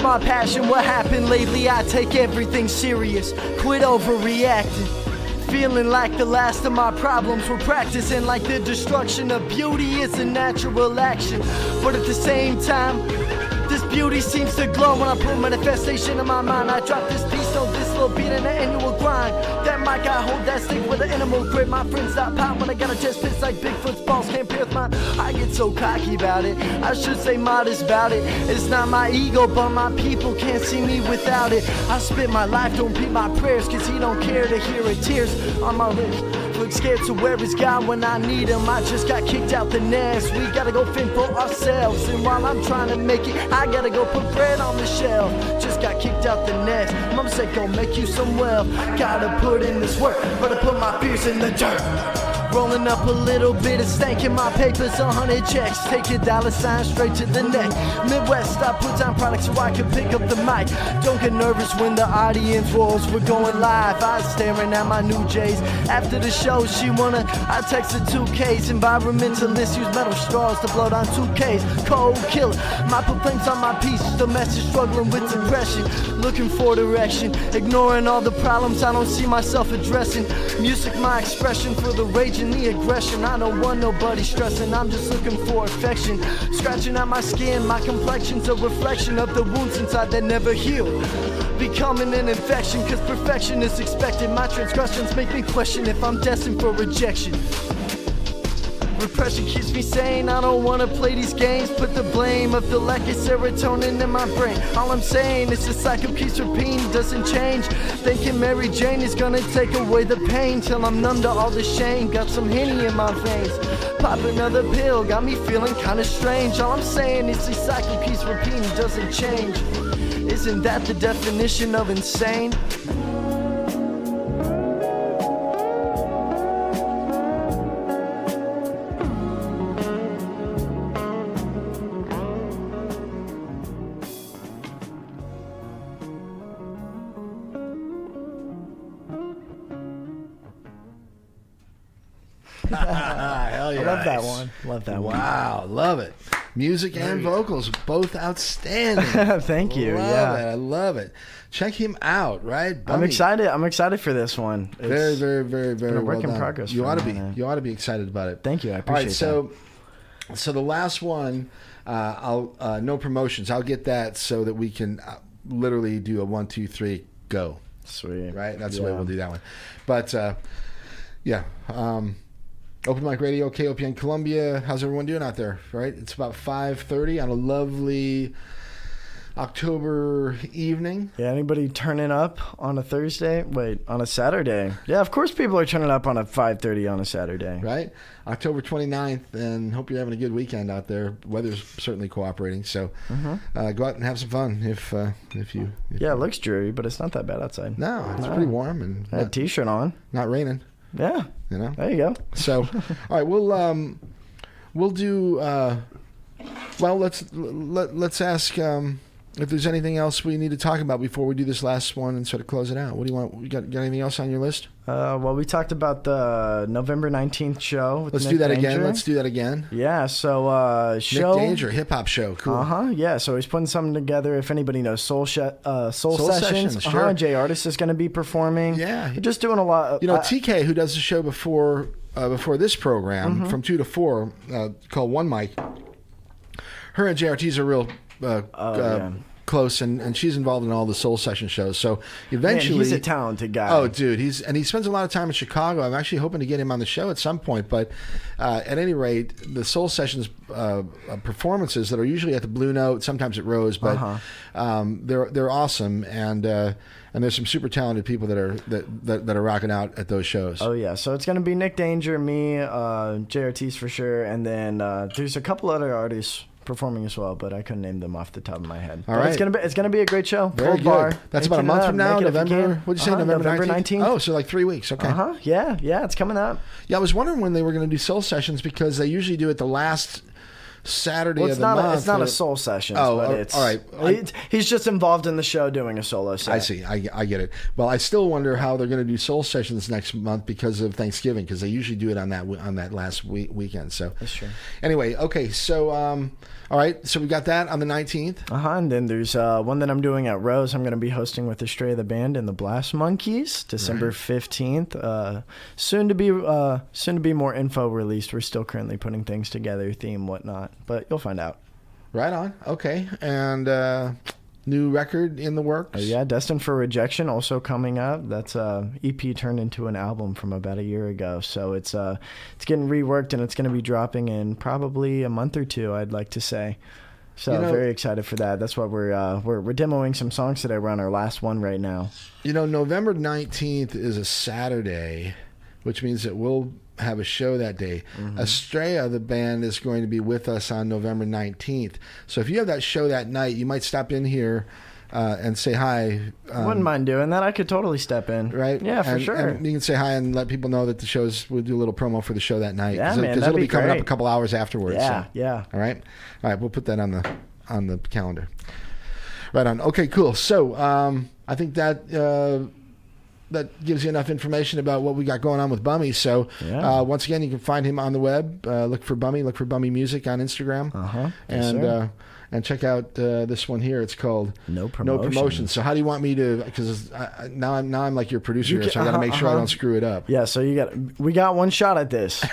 My passion. What happened lately? I take everything serious. Quit overreacting. Feeling like the last of my problems were practicing like the destruction of beauty is a natural action. But at the same time, this beauty seems to glow when I put manifestation in my mind. I drop this piece on this little beat in the annual grind. Mic, I hold that stick with an animal grip. My friends stop pop when I got a chest piss like Bigfoot's balls can't pierce mine. I get so cocky about it. I should say modest about it. It's not my ego, but my people can't see me without it. I spit my life, don't repeat my prayers, cause he don't care to hear it. Tears on my lips. Look scared to where he's gone when I need him. I just got kicked out the nest. We gotta go fend for ourselves. And while I'm trying to make it, I gotta go put bread on the shelf. Just got kicked out the nest. Mom said, go make you some wealth. Gotta put in this work, but I put my fears in the dirt. Rolling up a little bit of stank in my papers, a hundred checks. Take your dollar sign straight to the neck. Midwest, I put down products so I can pick up the mic. Don't get nervous when the audience rolls. We're going live. I staring at my new J's. After the show, she wanna. I texted two Ks. Environmentalists use metal straws to blow down two Ks. Cold killer. My complaints on my piece. The message struggling with depression. Looking for direction. Ignoring all the problems I don't see myself addressing. Music, my expression for the rage and the aggression. I don't want nobody stressing. I'm just looking for affection. Scratching at my skin. My complexion's a reflection of the wounds inside that never heal. Becoming an infection, cause perfection is expected. My transgressions make me question if I'm destined for rejection. Repression keeps me sane. I don't wanna play these games. Put the blame of the lack of serotonin in my brain. All I'm saying is the cycle keeps repeating, doesn't change. Thinking Mary Jane is gonna take away the pain till I'm numb to all the shame. Got some henny in my veins. Pop another pill, got me feeling kinda strange. All I'm saying is the cycle keeps repeating, doesn't change. Isn't that the definition of insane? Love that one. Wow, love it. Music and vocals, both outstanding. Thank you. love yeah. it. I love it. Check him out, right? I'm excited. I'm excited for this one. It's- Very, very, very, very been a work well in done. progress You ought to be. man. You ought to be excited about it. Thank you. I All appreciate right, so so the last one, uh, I'll uh, no promotions. I'll get that so that we can uh, literally do a one, two, three, go. that. Sweet. Right, that's the way we'll do that one. But uh, yeah, um, Open Mic Radio, KOPN Columbia. How's everyone doing out there? Right, it's about five thirty on a lovely October evening. Yeah, anybody turning up on a Thursday? Wait, on a Saturday? Yeah, of course people are turning up on a 5:30 on a Saturday. right? October 29th, and hope you're having a good weekend out there. Weather's certainly cooperating, so uh, go out and have some fun if uh, if you. If Mm-hmm. Yeah, it looks dreary, but it's not that bad outside. No, it's No. pretty warm and I had a not, t-shirt on. not raining. Yeah, You know. there you go. So, all right, we'll um, we'll do. Uh, well, let's let, let's ask um, if there's anything else we need to talk about before we do this last one and sort of close it out. What do you want? You got, got anything else on your list? Uh, well, we talked about the November 19th show. With Let's Nick do that Danger. again. Let's do that again. Yeah, so uh, show. Nick Danger, hip hop show. Cool. Uh huh. Yeah. So he's putting something together. If anybody knows Soul Sh- uh, Soul, Soul Sessions, Sessions, uh-huh. Jay Artist is going to be performing. Yeah. We're just doing a lot. You know, I- TK, who does the show before uh, before this program Mm-hmm. from two to four, uh, called One Mic. Her and JRT's a real uh, Oh, uh, yeah. Close, and, and she's involved in all the Soul Session shows. So man, eventually, he's a talented guy. Oh, dude, he's and he spends a lot of time in Chicago. I'm actually hoping to get him on the show at some point. But uh, at any rate, the Soul Sessions uh, uh, performances that are usually at the Blue Note, sometimes at Rose, but Uh-huh. um, they're they're awesome, and uh, and there's some super talented people that are that, that, that are rocking out at those shows. Oh yeah, so it's gonna be Nick Danger, me, uh, JRT's for sure, and then uh, there's a couple other artists performing as well, but I couldn't name them off the top of my head. All right. it's gonna be it's gonna be a great show. Very Full good. bar. That's about a month from now, Make November. What'd you say, Uh-huh, November 19th? Oh, so like three weeks. Okay. Uh huh. Yeah, yeah, it's coming up. Yeah, I was wondering when they were going to do Soul Sessions because they usually do it the last Saturday Well, of the not month. a, it's not a soul session. Oh, but uh, it's all right. It, he's just involved in the show doing a solo set. I see. I, I get it. Well, I still wonder how they're going to do Soul Sessions next month because of Thanksgiving, because they usually do it on that on that last week, weekend. So That's true. Anyway, okay. So, um, all right. So we got that on the nineteenth. Uh huh. And then there's uh, one that I'm doing at Rose. I'm going to be hosting with Astray of the band and the Blast Monkeys, December fifteenth. Uh, soon to be uh, soon to be more info released. We're still currently putting things together, theme, whatnot, but you'll find out. Right on. Okay. And uh, new record in the works. Uh, yeah, Destined for Rejection also coming up. That's uh, EP turned into an album from about a year ago. So it's uh, it's getting reworked and it's going to be dropping in probably a month or two. I'd like to say. So You know- very excited for that. That's why we're uh, we're we're demoing some songs today. We're on our last one right now. You know, November 19th is a Saturday, which means that we'll have a show that day. Estrella, the band, is going to be with us on November 19th. So if you have that show that night, you might stop in here uh, and say hi. Um, Wouldn't mind doing that. I could totally step in. Right? Yeah, for And- sure. And you can say hi and let people know that the show's, we'll do a little promo for the show that night. Yeah, Cause, man, that'd it'll be, be coming up a couple hours afterwards. Yeah, so. yeah. All right. All right. We'll put that on the on the calendar. Right on. Okay, cool. So um, I think that uh, that gives you enough information about what we got going on with Bummy. So Yeah. uh, once again, you can find him on the web. Uh, look for Bummy. Look for Bummy Music on Instagram. Uh-huh. And uh, and check out uh, this one here. It's called No No Promotions. Promotions. So how do you want me to? Because now I'm now I'm like your producer, You here, so I got to make sure I uh-huh. don't screw it up. Yeah, so you got we got one shot at this.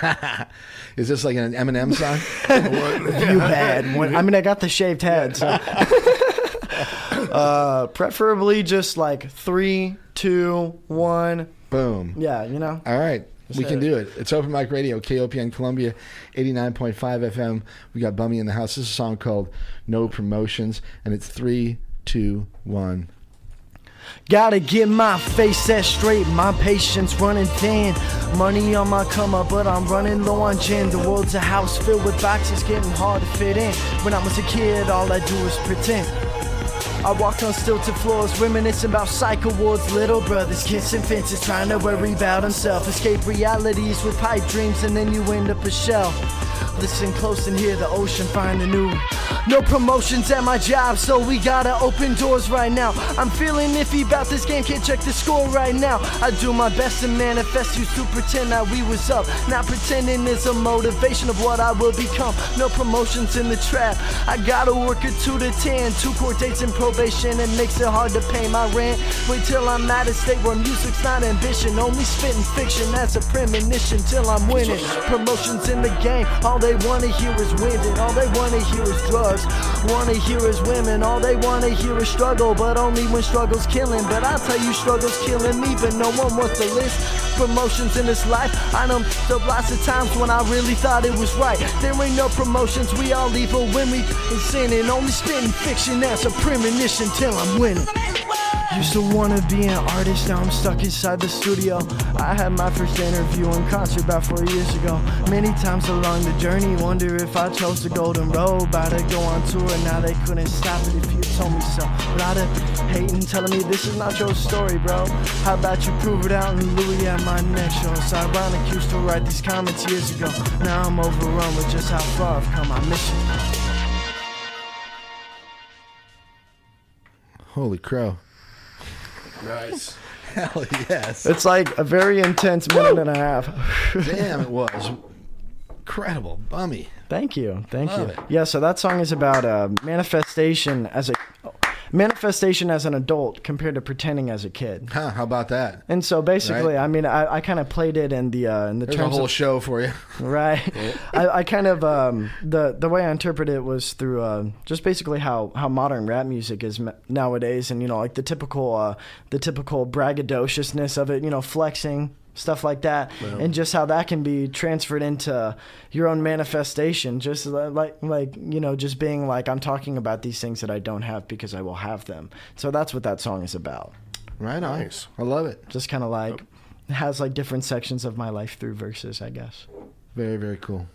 Is this like an Eminem song? you had one. I mean, I got the shaved head. So. uh, preferably just like three, two, one. Boom. Yeah, you know. All right. we can it. do it. It's Open Mic Radio, KOPN Columbia, 89.5 FM. We got Bummy in the house. This is a song called No Promotions, and it's three, two, one. Gotta get my face set straight, my patience running thin. Money on my come up, but I'm running low on gin. The world's a house filled with boxes, getting hard to fit in. When I was a kid, all I do was pretend. I walked on stilted floors, reminiscing about psycho wards, little brothers kissing fences, trying to worry about himself. Escape realities with pipe dreams, and then you end up a shell. Listen close and hear the ocean find a new. No promotions at my job, so we gotta open doors right now. I'm feeling iffy about this game, can't check the score right now. I do my best to manifest, used to pretend that we was up. Not pretending is a motivation of what I will become. No promotions in the trap. I gotta work a two to ten, two court dates and probation. It makes it hard to pay my rent. Wait till I'm at a state where music's not ambition, only spitting fiction. That's a premonition till I'm winning. Promotions in the game, all they wanna hear is winning. All they wanna hear is drugs. Wanna hear is women. All they wanna hear is struggle, but only when struggle's killing. But I'll tell you, struggle's killing me, but no one wants to list promotions in this life. I done up lots of times when I really thought it was right. There ain't no promotions, we all evil when we in sin and only spitting fiction. That's a premonition till I'm winning. Used to wanna be an artist, now I'm stuck inside the studio. I had my first interview in concert about four years ago. Many times along the journey, wonder if I chose the golden road. About to go on tour, now they couldn't stop it if you told me so. But I'd have hating, telling me this is not your story, bro. How about you prove it out in Louis at my next show? It's ironic, used to write these comments years ago. Now I'm overrun with just how far I've come. I miss you. Holy crow. Nice. Hell yes. It's like a very intense minute and a half. Damn, it was. Incredible. Bummy. Thank you, thank Love you. it. Yeah, so that song is about uh, manifestation as a manifestation as an adult compared to pretending as a kid. Huh, how about that? And so basically, Right. I mean, I, I kind of played it in the uh, in the There's a whole of show for you. right. I, I kind of um, the the way I interpret it was through uh, just basically how, how modern rap music is nowadays, and you know, like the typical uh, the typical braggadociousness of it, you know, flexing stuff like that, and just how that can be transferred into your own manifestation. Just like like you know, just being like I'm talking about these things that I don't have because I will have them. So that's what that song is about. Right. Nice. I love it. Just kind of like it has like different sections of my life through verses, I guess. Very, very cool.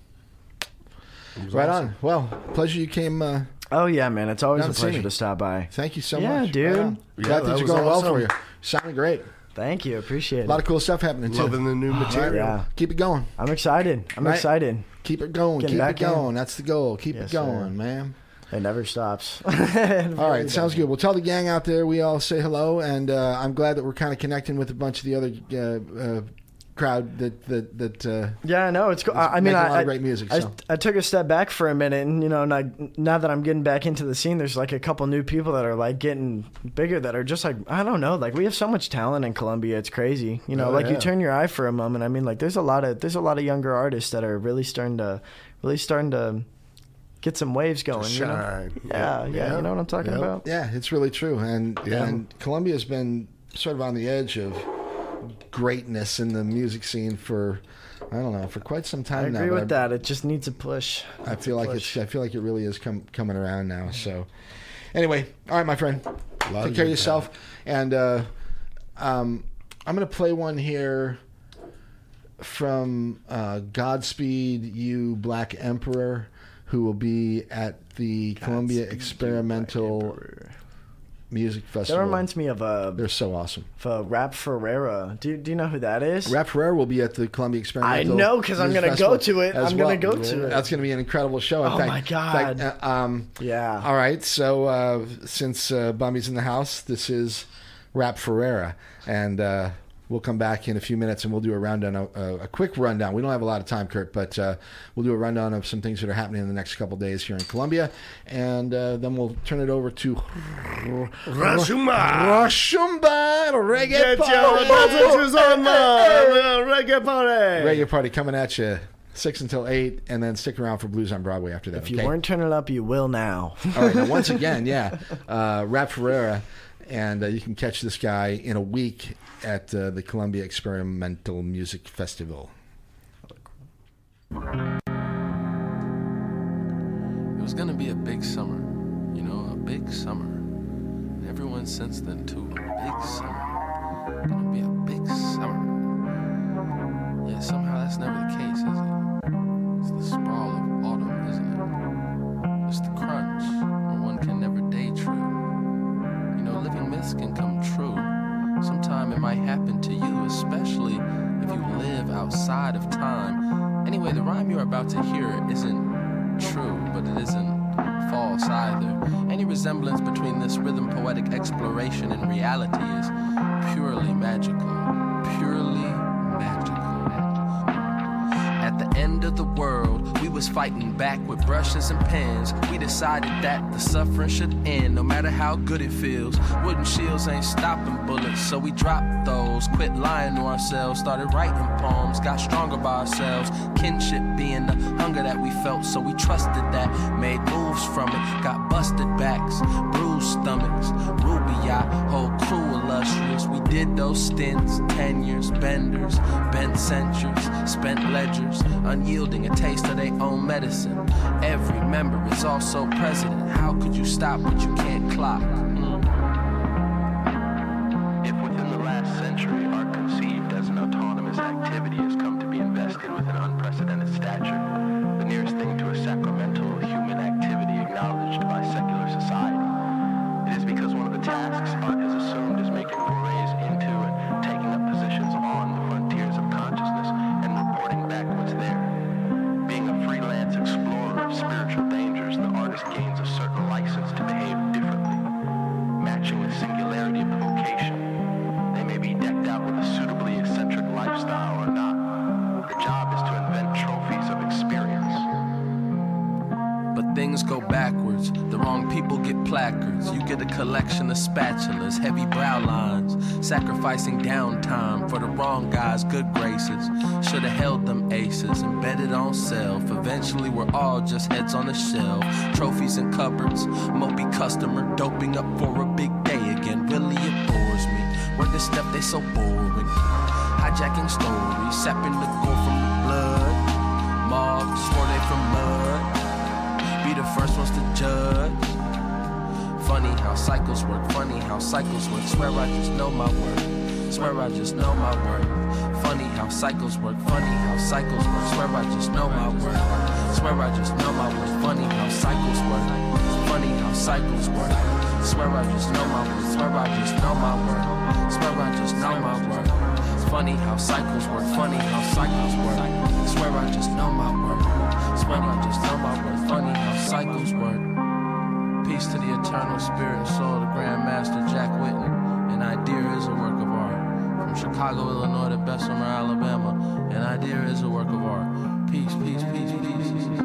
Right on. Well, pleasure you came. Uh, Oh yeah, man! It's always a pleasure to stop by. thank you so Yeah, much. dude. Right on. Yeah, Glad that things are was going well for you. Sounding great. Thank you, appreciate it. A lot it. of cool stuff happening too. Loving the new material. Yeah, Keep it going. I'm excited. I'm Right. excited. Keep it going. Getting Keep it back in. going. That's the goal. Keep Yes, it going, sir. man. It never stops. All right, sounds good. We'll tell the gang out there we all say hello, and uh, I'm glad that we're kind of connecting with a bunch of the other uh, uh, crowd that that that. Uh, Yeah, I know it's cool. I, mean, I, lot of I- great music, I, so. I took a step back for a minute, and you know, and I, now that I'm getting back into the scene, there's like a couple new people that are like getting bigger that are just like I don't know, like we have so much talent in Columbia, it's crazy. You know, Oh, like you turn your eye for a moment. I mean, like there's a lot of there's a lot of younger artists that are really starting to really starting to get some waves going. you know? Shine. Yeah, yeah, you know what I'm talking Yep. about. yeah, it's really true, and Yeah. and Columbia's been sort of on the edge of greatness in the music scene for I don't know for quite some time now. I agree but with that. It just needs a push. I feel like it's I feel like it really is com- coming around now. So anyway, all right, my friend, Lot take care of good yourself, and uh, um, I'm gonna play one here from uh, Godspeed You Black Emperor, who will be at the Columbia Experimental Music festival. That reminds me of uh, They're so awesome. uh, Rap Ferreira. Do, do you know who that is? Rap Ferreira will be at the Columbia Experimental. I know because I'm gonna go to it. I'm gonna go to it. That's going to be an incredible show. In Oh fact, my in fact, God. uh, um, Yeah. All right. So uh, since uh, Bummy's in the house, this is Rap Ferreira, and uh, we'll come back in a few minutes and we'll do a rundown, a, a quick rundown. We don't have a lot of time, Kurt, but uh, we'll do a rundown of some things that are happening in the next couple days here in Columbia, and uh, then we'll turn it over to Rashuma. Rashumba Reggae Get Party. your messages on the reggae party. Reggae Party coming at you six until eight, and then stick around for Blues on Broadway after that. If you okay? weren't turning up, you will now. All right, now once again, yeah, uh, Rap Ferreira, and uh, you can catch this guy in a week at uh, the Columbia Experimental Music Festival. It was gonna be a big summer, you know, a big summer. Everyone since then too, a big summer. Gonna be a big summer. Yeah, somehow that's never the case, is it? It's the sprawl of autumn, isn't it? Might happen to you, especially if you live outside of time. Anyway, the rhyme you're about to hear isn't true, but it isn't false either. Any resemblance between this rhythm poetic exploration and reality is purely magical. Was fighting back with brushes and pens. We decided that the suffering should end, no matter how good it feels. Wooden shields ain't stopping bullets, so we dropped those. Quit lying to ourselves, started writing poems, got stronger by ourselves. Kinship being the hunger that we felt, so we trusted that. Made moves from it, got busted backs, bruised stomachs. Ruby, I whole crew illustrious. We did those stints, tenures, benders, bent centuries, spent ledgers, unyielding a taste of their own medicine. Every member is also president. How could you stop what you can't clock? Sacrificing downtime for the wrong guys' good graces. Should have held them aces and bet it on self. Eventually, we're all just heads on a shelf. Trophies in cupboards, mopey customer doping up for a big day again. Really, it bores me. Where this stuff they so boring. Hijacking stories, sapping the gore from the blood. Moths swore they from mud be the first ones to judge. Funny how cycles work, funny how cycles work. Swear I just know my worth. Swear I just know my worth. Funny how cycles work, funny how cycles work. Swear I just know my worth. Swear I just know my worth. Funny how cycles work. Funny how cycles work. Swear I just know my worth. Swear I just know my worth. Swear I just know my worth. Funny how cycles work. Funny how cycles work. Swear I just know my worth. Swear I just know my worth. Funny how cycles work. Peace to the eternal spirit and soul of the Grand Jack Whitten. An idea is a work of art. From Chicago, Illinois to Bessemer, Alabama. An idea is a work of art. Peace, peace, peace, peace.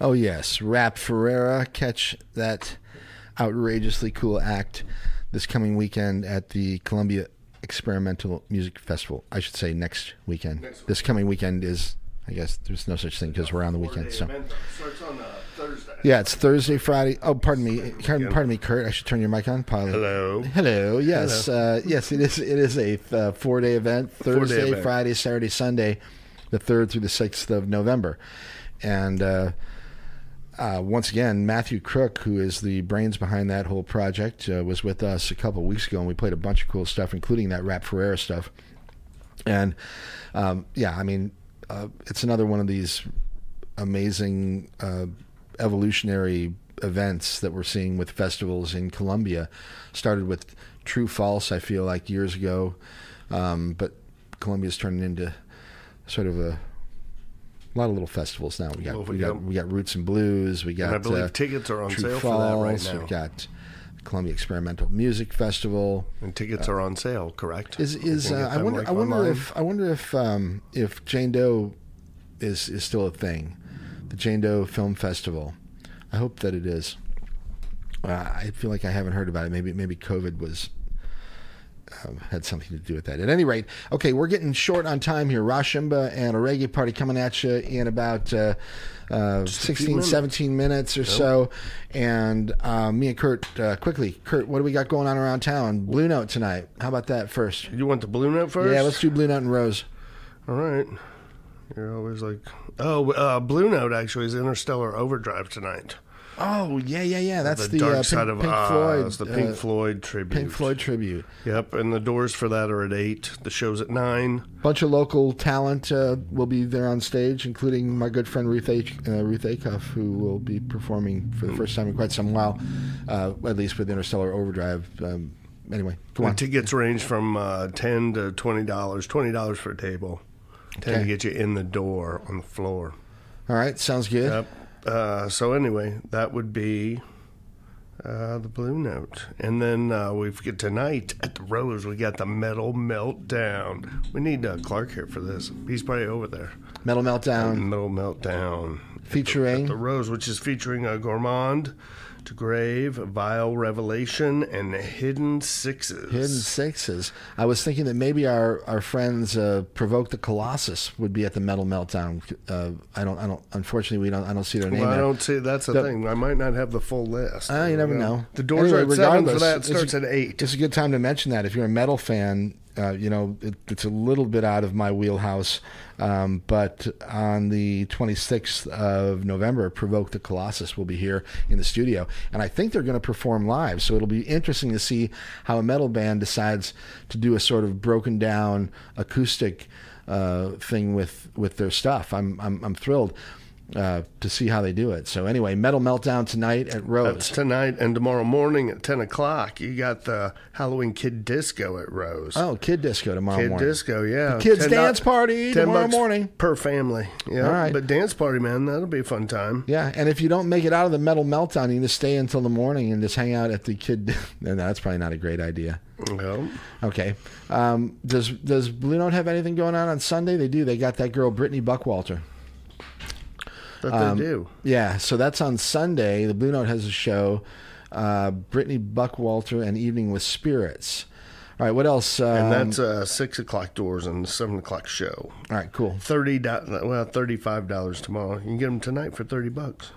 Oh yes, Rap Ferreira. Catch that outrageously cool act this coming weekend at the Columbia Experimental Music Festival. I should say next weekend. This coming weekend is, I guess, there's no such thing because we're on the weekend. So Starts on Thursday. yeah, it's Thursday, Friday. Oh, pardon me, pardon, pardon me, Kurt. I should turn your mic on. Probably. Hello. Hello. Yes. Uh, yes. It is. It is a uh, four day event. Thursday, event. Friday, Saturday, Sunday, the third through the sixth of November, and uh, uh, once again, Matthew Crook, who is the brains behind that whole project, uh, was with us a couple of weeks ago, and we played a bunch of cool stuff, including that Rap Ferreira stuff. And um, yeah, I mean, uh, it's another one of these amazing uh, evolutionary events that we're seeing with festivals in Columbia. Started with True False, I feel like years ago, um, but Columbia's turning into sort of a, a lot of little festivals now. We got Well, we we got we got Roots and Blues. We got I believe uh, tickets are on True sale for that right now. We've got Columbia Experimental Music Festival. And tickets are on sale, correct? Is is uh, I wonder like, I wonder online. if I wonder if um, if Jane Doe is is still a thing, the Jane Doe Film Festival. I hope that it is. Uh, I feel like I haven't heard about it. Maybe maybe COVID was um, had something to do with that. At any rate, okay, we're getting short on time here. Rashimba and a reggae party coming at you in about uh, uh, 16, minutes. 17 minutes or so. And uh, me and Kurt, uh, quickly, Kurt, what do we got going on around town? Blue Note tonight. How about that first? You want the Blue Note first? Yeah, let's do Blue Note and Rose. All right. You're always like, oh, uh, Blue Note actually is Interstellar Overdrive tonight. Oh yeah, yeah, yeah. That's the, the, Dark uh, Side Pink, of Pink Oz, Floyd. the Pink uh, Floyd tribute. Pink Floyd tribute. Yep, and the doors for that are at eight. The show's at nine. Bunch of local talent uh, will be there on stage, including my good friend Ruth H, uh, Ruth Acuff, who will be performing for the first time in quite some while, uh, at least with Interstellar Overdrive. Um, anyway, go The on. tickets range from uh, ten to twenty dollars. Twenty dollars for a table. Okay. to get you in the door on the floor. All right, sounds good. Yep. Uh, so anyway, that would be uh, the Blue Note, and then uh, we've got tonight at the Rose. We got the Metal Meltdown. We need uh, Clark here for this. He's probably over there. Metal Meltdown Metal Meltdown featuring the Rose, which is featuring uh, Gourmand, Grave, Vile Revelation, and Hidden Sixes. Hidden Sixes. I was thinking that maybe our our friends uh, Provoke the Colossus would be at the Metal Meltdown. Uh, I don't. I don't. Unfortunately, we don't. I don't see their name. Well, I don't see. That's the, The- thing. I might not have the full list. Uh, you never know. The doors Anyway, are at seven for that. Starts at eight. It's a good time to mention that if you're a metal fan, uh, you know it, it's a little bit out of my wheelhouse. Um, but on the 26th of November, Provoke the Colossus will be here in the studio, and I think they're going to perform live. So it'll be interesting to see how a metal band decides to do a sort of broken down acoustic uh, thing with with their stuff. I'm I'm, I'm thrilled. Uh, to see how they do it. So anyway, Metal Meltdown tonight at Rose. That's tonight and tomorrow morning at ten o'clock. You got the Halloween Kid Disco at Rose. Oh, Kid Disco tomorrow morning. Kid morning. Disco, yeah. The kids' $10 dance party 10 tomorrow morning. per family. Yeah, All right. but dance party, man, that'll be a fun time. Yeah, and if you don't make it out of the metal meltdown, you just stay until the morning and just hang out at the kid. no, that's probably not a great idea. Well, Okay. Um, does Does Blue Note have anything going on on Sunday? They do. They got that girl Brittany Buckwalter. That Um, they do. Yeah, so that's on Sunday. The Blue Note has a show. Uh, Brittany Buckwalter and Evening with Spirits. All right, what else? Um, And that's uh, six o'clock doors and seven o'clock show. all right, cool. Thirty well, thirty five dollars tomorrow. You can get them tonight for thirty bucks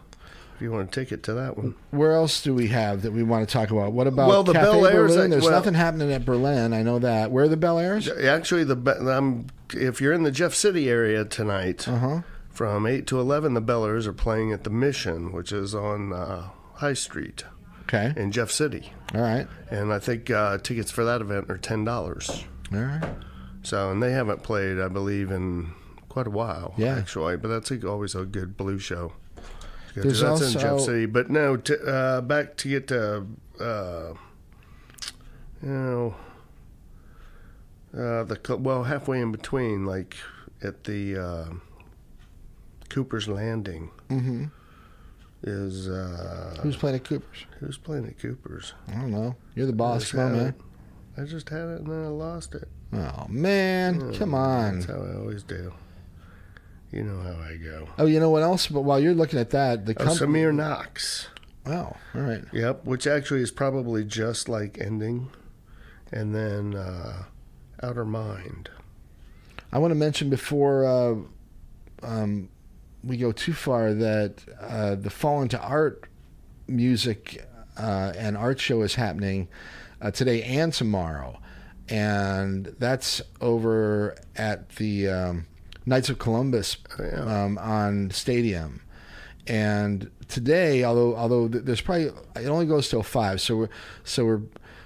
if you want a ticket to that one. Where else do we have that we want to talk about? What about Well, the Cafe Bel Air's? There's well- nothing happening at Berlin. I know that. Where are the Bel Airs? Actually, the um, if you're in the Jeff City area tonight, Uh-huh. From eight to eleven, the Bel Airs are playing at the Mission, which is on uh, High Street Okay. in Jeff City, All right. and I think uh, tickets for that event are ten dollars. All right. So, and they haven't played, I believe, in quite a while. Yeah. actually, but that's a, always a good blue show. There's that's in Jeff also- City, but no, t- uh, back to get to, uh, you know, uh, the well halfway in between, like at the uh, Cooper's Landing, Mm-hmm. is uh, Who's playing at Cooper's? who's playing at Cooper's? I don't know. You're the boss. On, man. I just had it and then I lost it. Oh man, come on. That's how I always do. You know how I go. Oh, you know what else? But while you're looking at that, the Oh, company. Samir Knox. Oh, all right. Yep, which actually is probably just like ending, and then uh, Outer Mind. I want to mention before uh, um, we go too far that uh, the Fall into Art music uh, and art show is happening uh, today and tomorrow, and that's over at the um, Knights of Columbus yeah. um, on Stadium. And today, although although there's probably it only goes till five, so we're so we're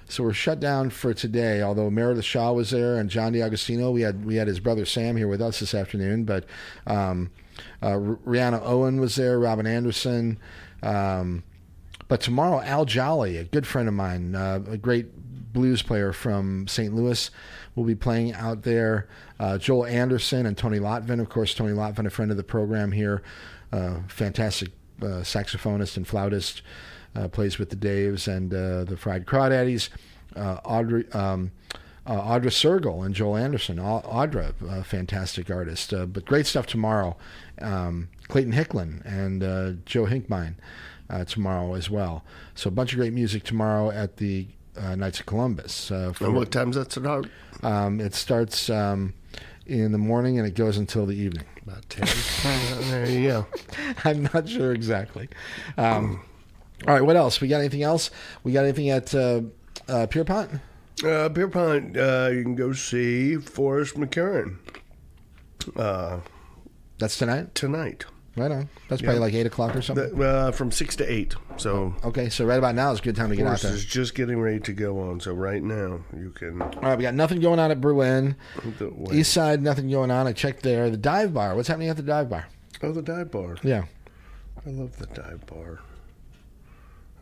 so we're shut down for today. Although Meredith Shaw was there and John D'Agostino, we had we had his brother Sam here with us this afternoon. But um, uh, Rihanna Owen was there, Robin Anderson, um, but tomorrow, Al Jolly, a good friend of mine, uh, a great blues player from St. Louis, will be playing out there. Uh, Joel Anderson and Tony Lotvin, of course, Tony Lotvin, a friend of the program here, uh, fantastic uh, saxophonist and flautist, uh, plays with the Daves and the Fried Crawdaddies. Audrey. Um, uh, Audra Sergel and Joel Anderson. Audra, a fantastic artist. Uh, but great stuff tomorrow. Um, Clayton Hicklin and uh, Joe Hinkmine uh, tomorrow as well. So a bunch of great music tomorrow at the uh, Knights of Columbus. Uh, for- And what time's that start? um, it starts um, in the morning and it goes until the evening. About 10. there you go. I'm not sure exactly. Um, all right, what else? We got anything else? We got anything at uh, uh, Pierpont? Uh, uh, you can go see Forrest McCarran. Uh, That's tonight? Tonight. Right on. That's probably like 8 o'clock or something. Uh, from 6 to 8. So Okay, so right about now is a good time to get out Forrest there. is just getting ready to go on. So right now, you can. All right, we got nothing going on at. The way- East Side, nothing going on. I checked there. The dive bar. What's happening at the dive bar? Oh, the dive bar. Yeah. I love the dive bar.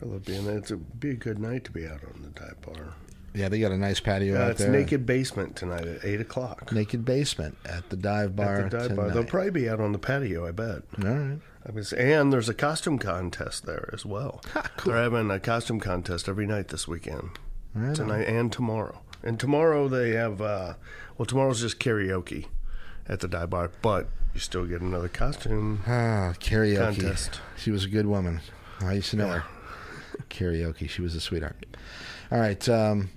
I love being there. It's a be a good night to be out on the dive bar. Yeah, they got a nice patio Uh, out it's there. Naked Basement tonight at 8 o'clock. Naked basement at the dive bar. At the dive bar. They'll probably be out on the patio, I bet. All right. I was, and there's a costume contest there as well. Cool. They're having a costume contest every night this weekend, Right tonight and tomorrow. And tomorrow they have, uh, well, tomorrow's just karaoke at the dive bar, but you still get another costume Ah, karaoke. contest. She was a good woman. I used to know her. Karaoke. She was a sweetheart. All right. Um,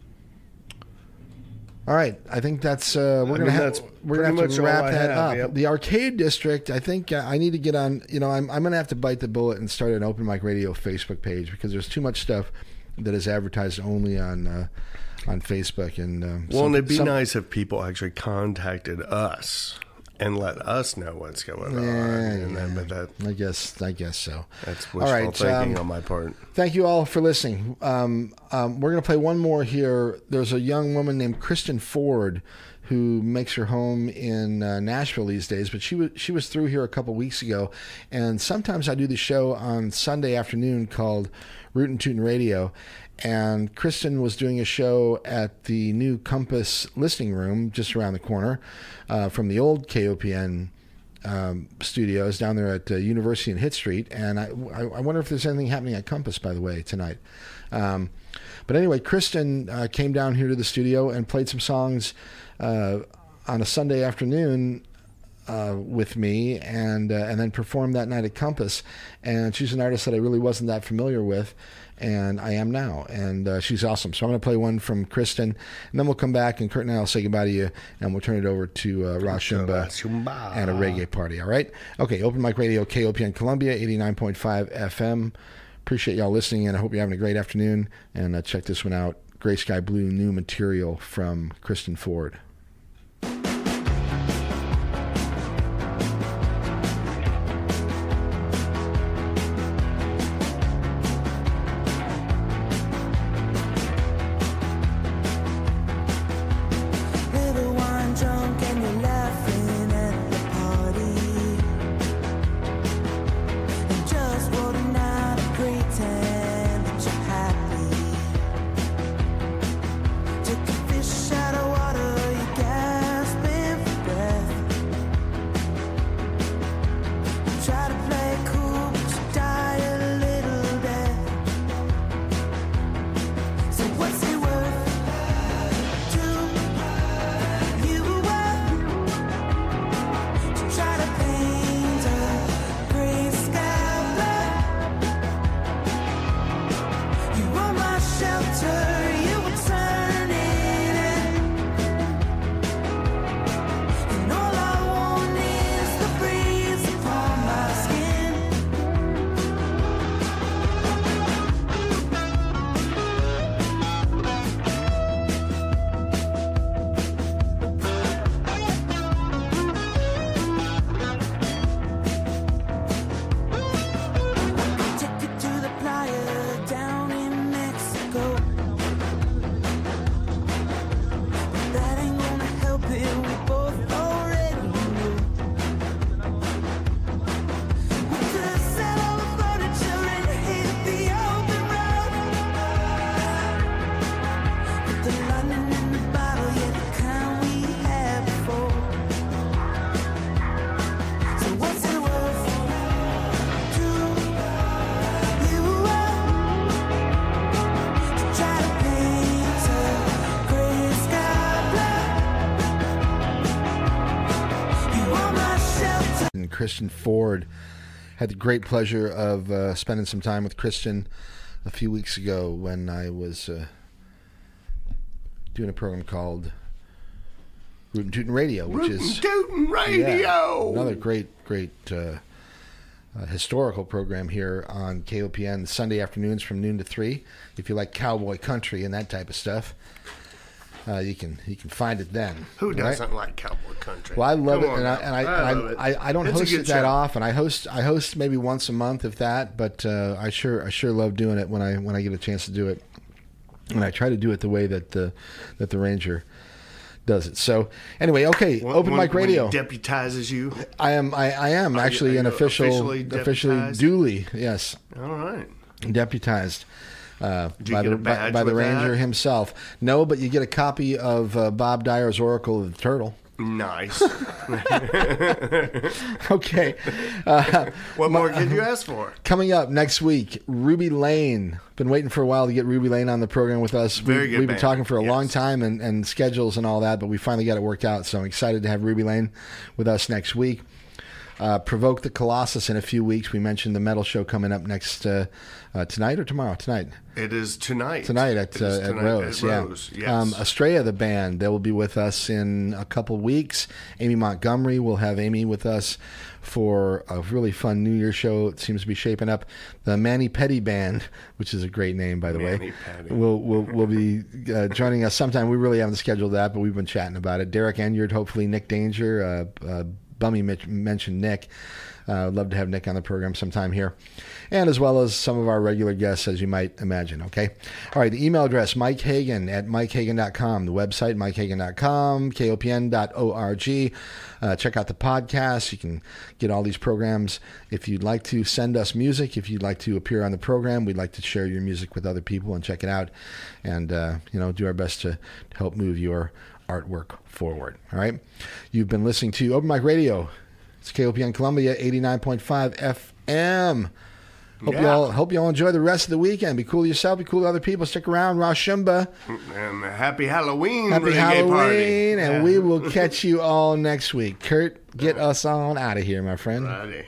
all right. I think that's uh, we're I gonna mean, have we're gonna have to wrap that have, up. yep. The arcade district. I think uh, I need to get on. You know, I'm I'm gonna have to bite the bullet and start an open mic radio Facebook page because there's too much stuff that is advertised only on uh, on Facebook and um, Well, some- and it'd be some- nice if people actually contacted us and let us know what's going on. Yeah, And then, yeah. but that, I guess I guess so. that's All wishful right, thinking um, on my part. Thank you all for listening. Um, um, we're going to play one more here. There's a young woman named Kristen Ford who makes her home in uh, Nashville these days, but she was she was through here a couple weeks ago, and sometimes I do the show on Sunday afternoon called Rootin' Tootin' Radio. And Kristen was doing a show at the new Compass listening room just around the corner uh, from the old KOPN um, studios down there at uh, University and Hitt Street. And I, I, wonder if there's anything happening at Compass, by the way, tonight. Um, but anyway, Kristen uh, came down here to the studio and played some songs uh, on a Sunday afternoon uh, with me, and uh, and then performed that night at Compass. And she's an artist that I really wasn't that familiar with, and I am now. And uh, she's awesome. So I'm going to play one from Kristen, and then we'll come back, and Kurt and I will say goodbye to you, and we'll turn it over to uh, Ross Shumba Shumba. and a reggae party. All right. Okay. Open Mic Radio, KOPN Columbia, 89.5 FM. Appreciate y'all listening, and I hope you're having a great afternoon. And uh, check this one out: Gray Sky Blue, new material from Kristen Ford. Great pleasure of uh, spending some time with Kristen a few weeks ago when I was uh, doing a program called Rootin' Tootin' Radio, which Rootin' is Tootin' Radio. Yeah, another great, great uh, uh, historical program here on KOPN Sunday afternoons from noon to three. If you like cowboy country and that type of stuff, uh, you can you can find it then. Who doesn't like cowboy country? Well, I love Come it, and I and I, I and it. I, I, I don't It's host it that show. often. I host I host maybe once a month, if that. But uh, I sure I sure love doing it when I when I get a chance to do it, and I try to do it the way that the that the Ranger does it. So anyway, okay, When- open when- mic radio. deputizes you. I am I, I am actually an official officially officially duly yes All right. deputized uh, by the by, by the ranger that? himself. No, but you get a copy of uh, Bob Dyer's Oracle of the Turtle. Nice. okay. Uh, what more could you ask for? Coming up next week, Ruby Lane. Been waiting for a while to get Ruby Lane on the program with us. Very we, good We've been talking for a long time and, and schedules and all that, but we finally got it worked out. So I'm excited to have Ruby Lane with us next week. Uh, Provoke the Colossus in a few weeks. We mentioned the metal show coming up next uh, uh, tonight or tomorrow? Tonight. It is tonight. Tonight at, uh, is at Rose. at yeah. Rose, Yes. Um, Estrella, the band, they will be with us in a couple weeks. Amy Montgomery will have Amy with us for a really fun New Year show. It seems to be shaping up. The Manny Petty Band, which is a great name, by the way, Manny Petty. will will will be uh, joining us sometime. We really haven't scheduled that, but we've been chatting about it. Derek Enyard, hopefully Nick Danger, uh, uh, Bummy mentioned Nick. Uh, I'd love to have Nick on the program sometime here. And as well as some of our regular guests, as you might imagine. Okay. All right. The email address, Mike Hagan at MikeHagan.com. The website, MikeHagan.com, KOPN.org. Uh, check out the podcast. You can get all these programs. If you'd like to send us music, if you'd like to appear on the program, we'd like to share your music with other people and check it out. And, uh, you know, do our best to, to help move your artwork forward. All right. You've been listening to Open Mic Radio. It's KOPN Columbia 89.5 FM. Hope Yeah. y'all hope y'all enjoy the rest of the weekend. Be cool to yourself. Be cool to other people. Stick around. Rashumba. And happy Halloween, Happy Halloween, party. and we will catch you all next week. Kurt, get us on out of here, my friend. Righty.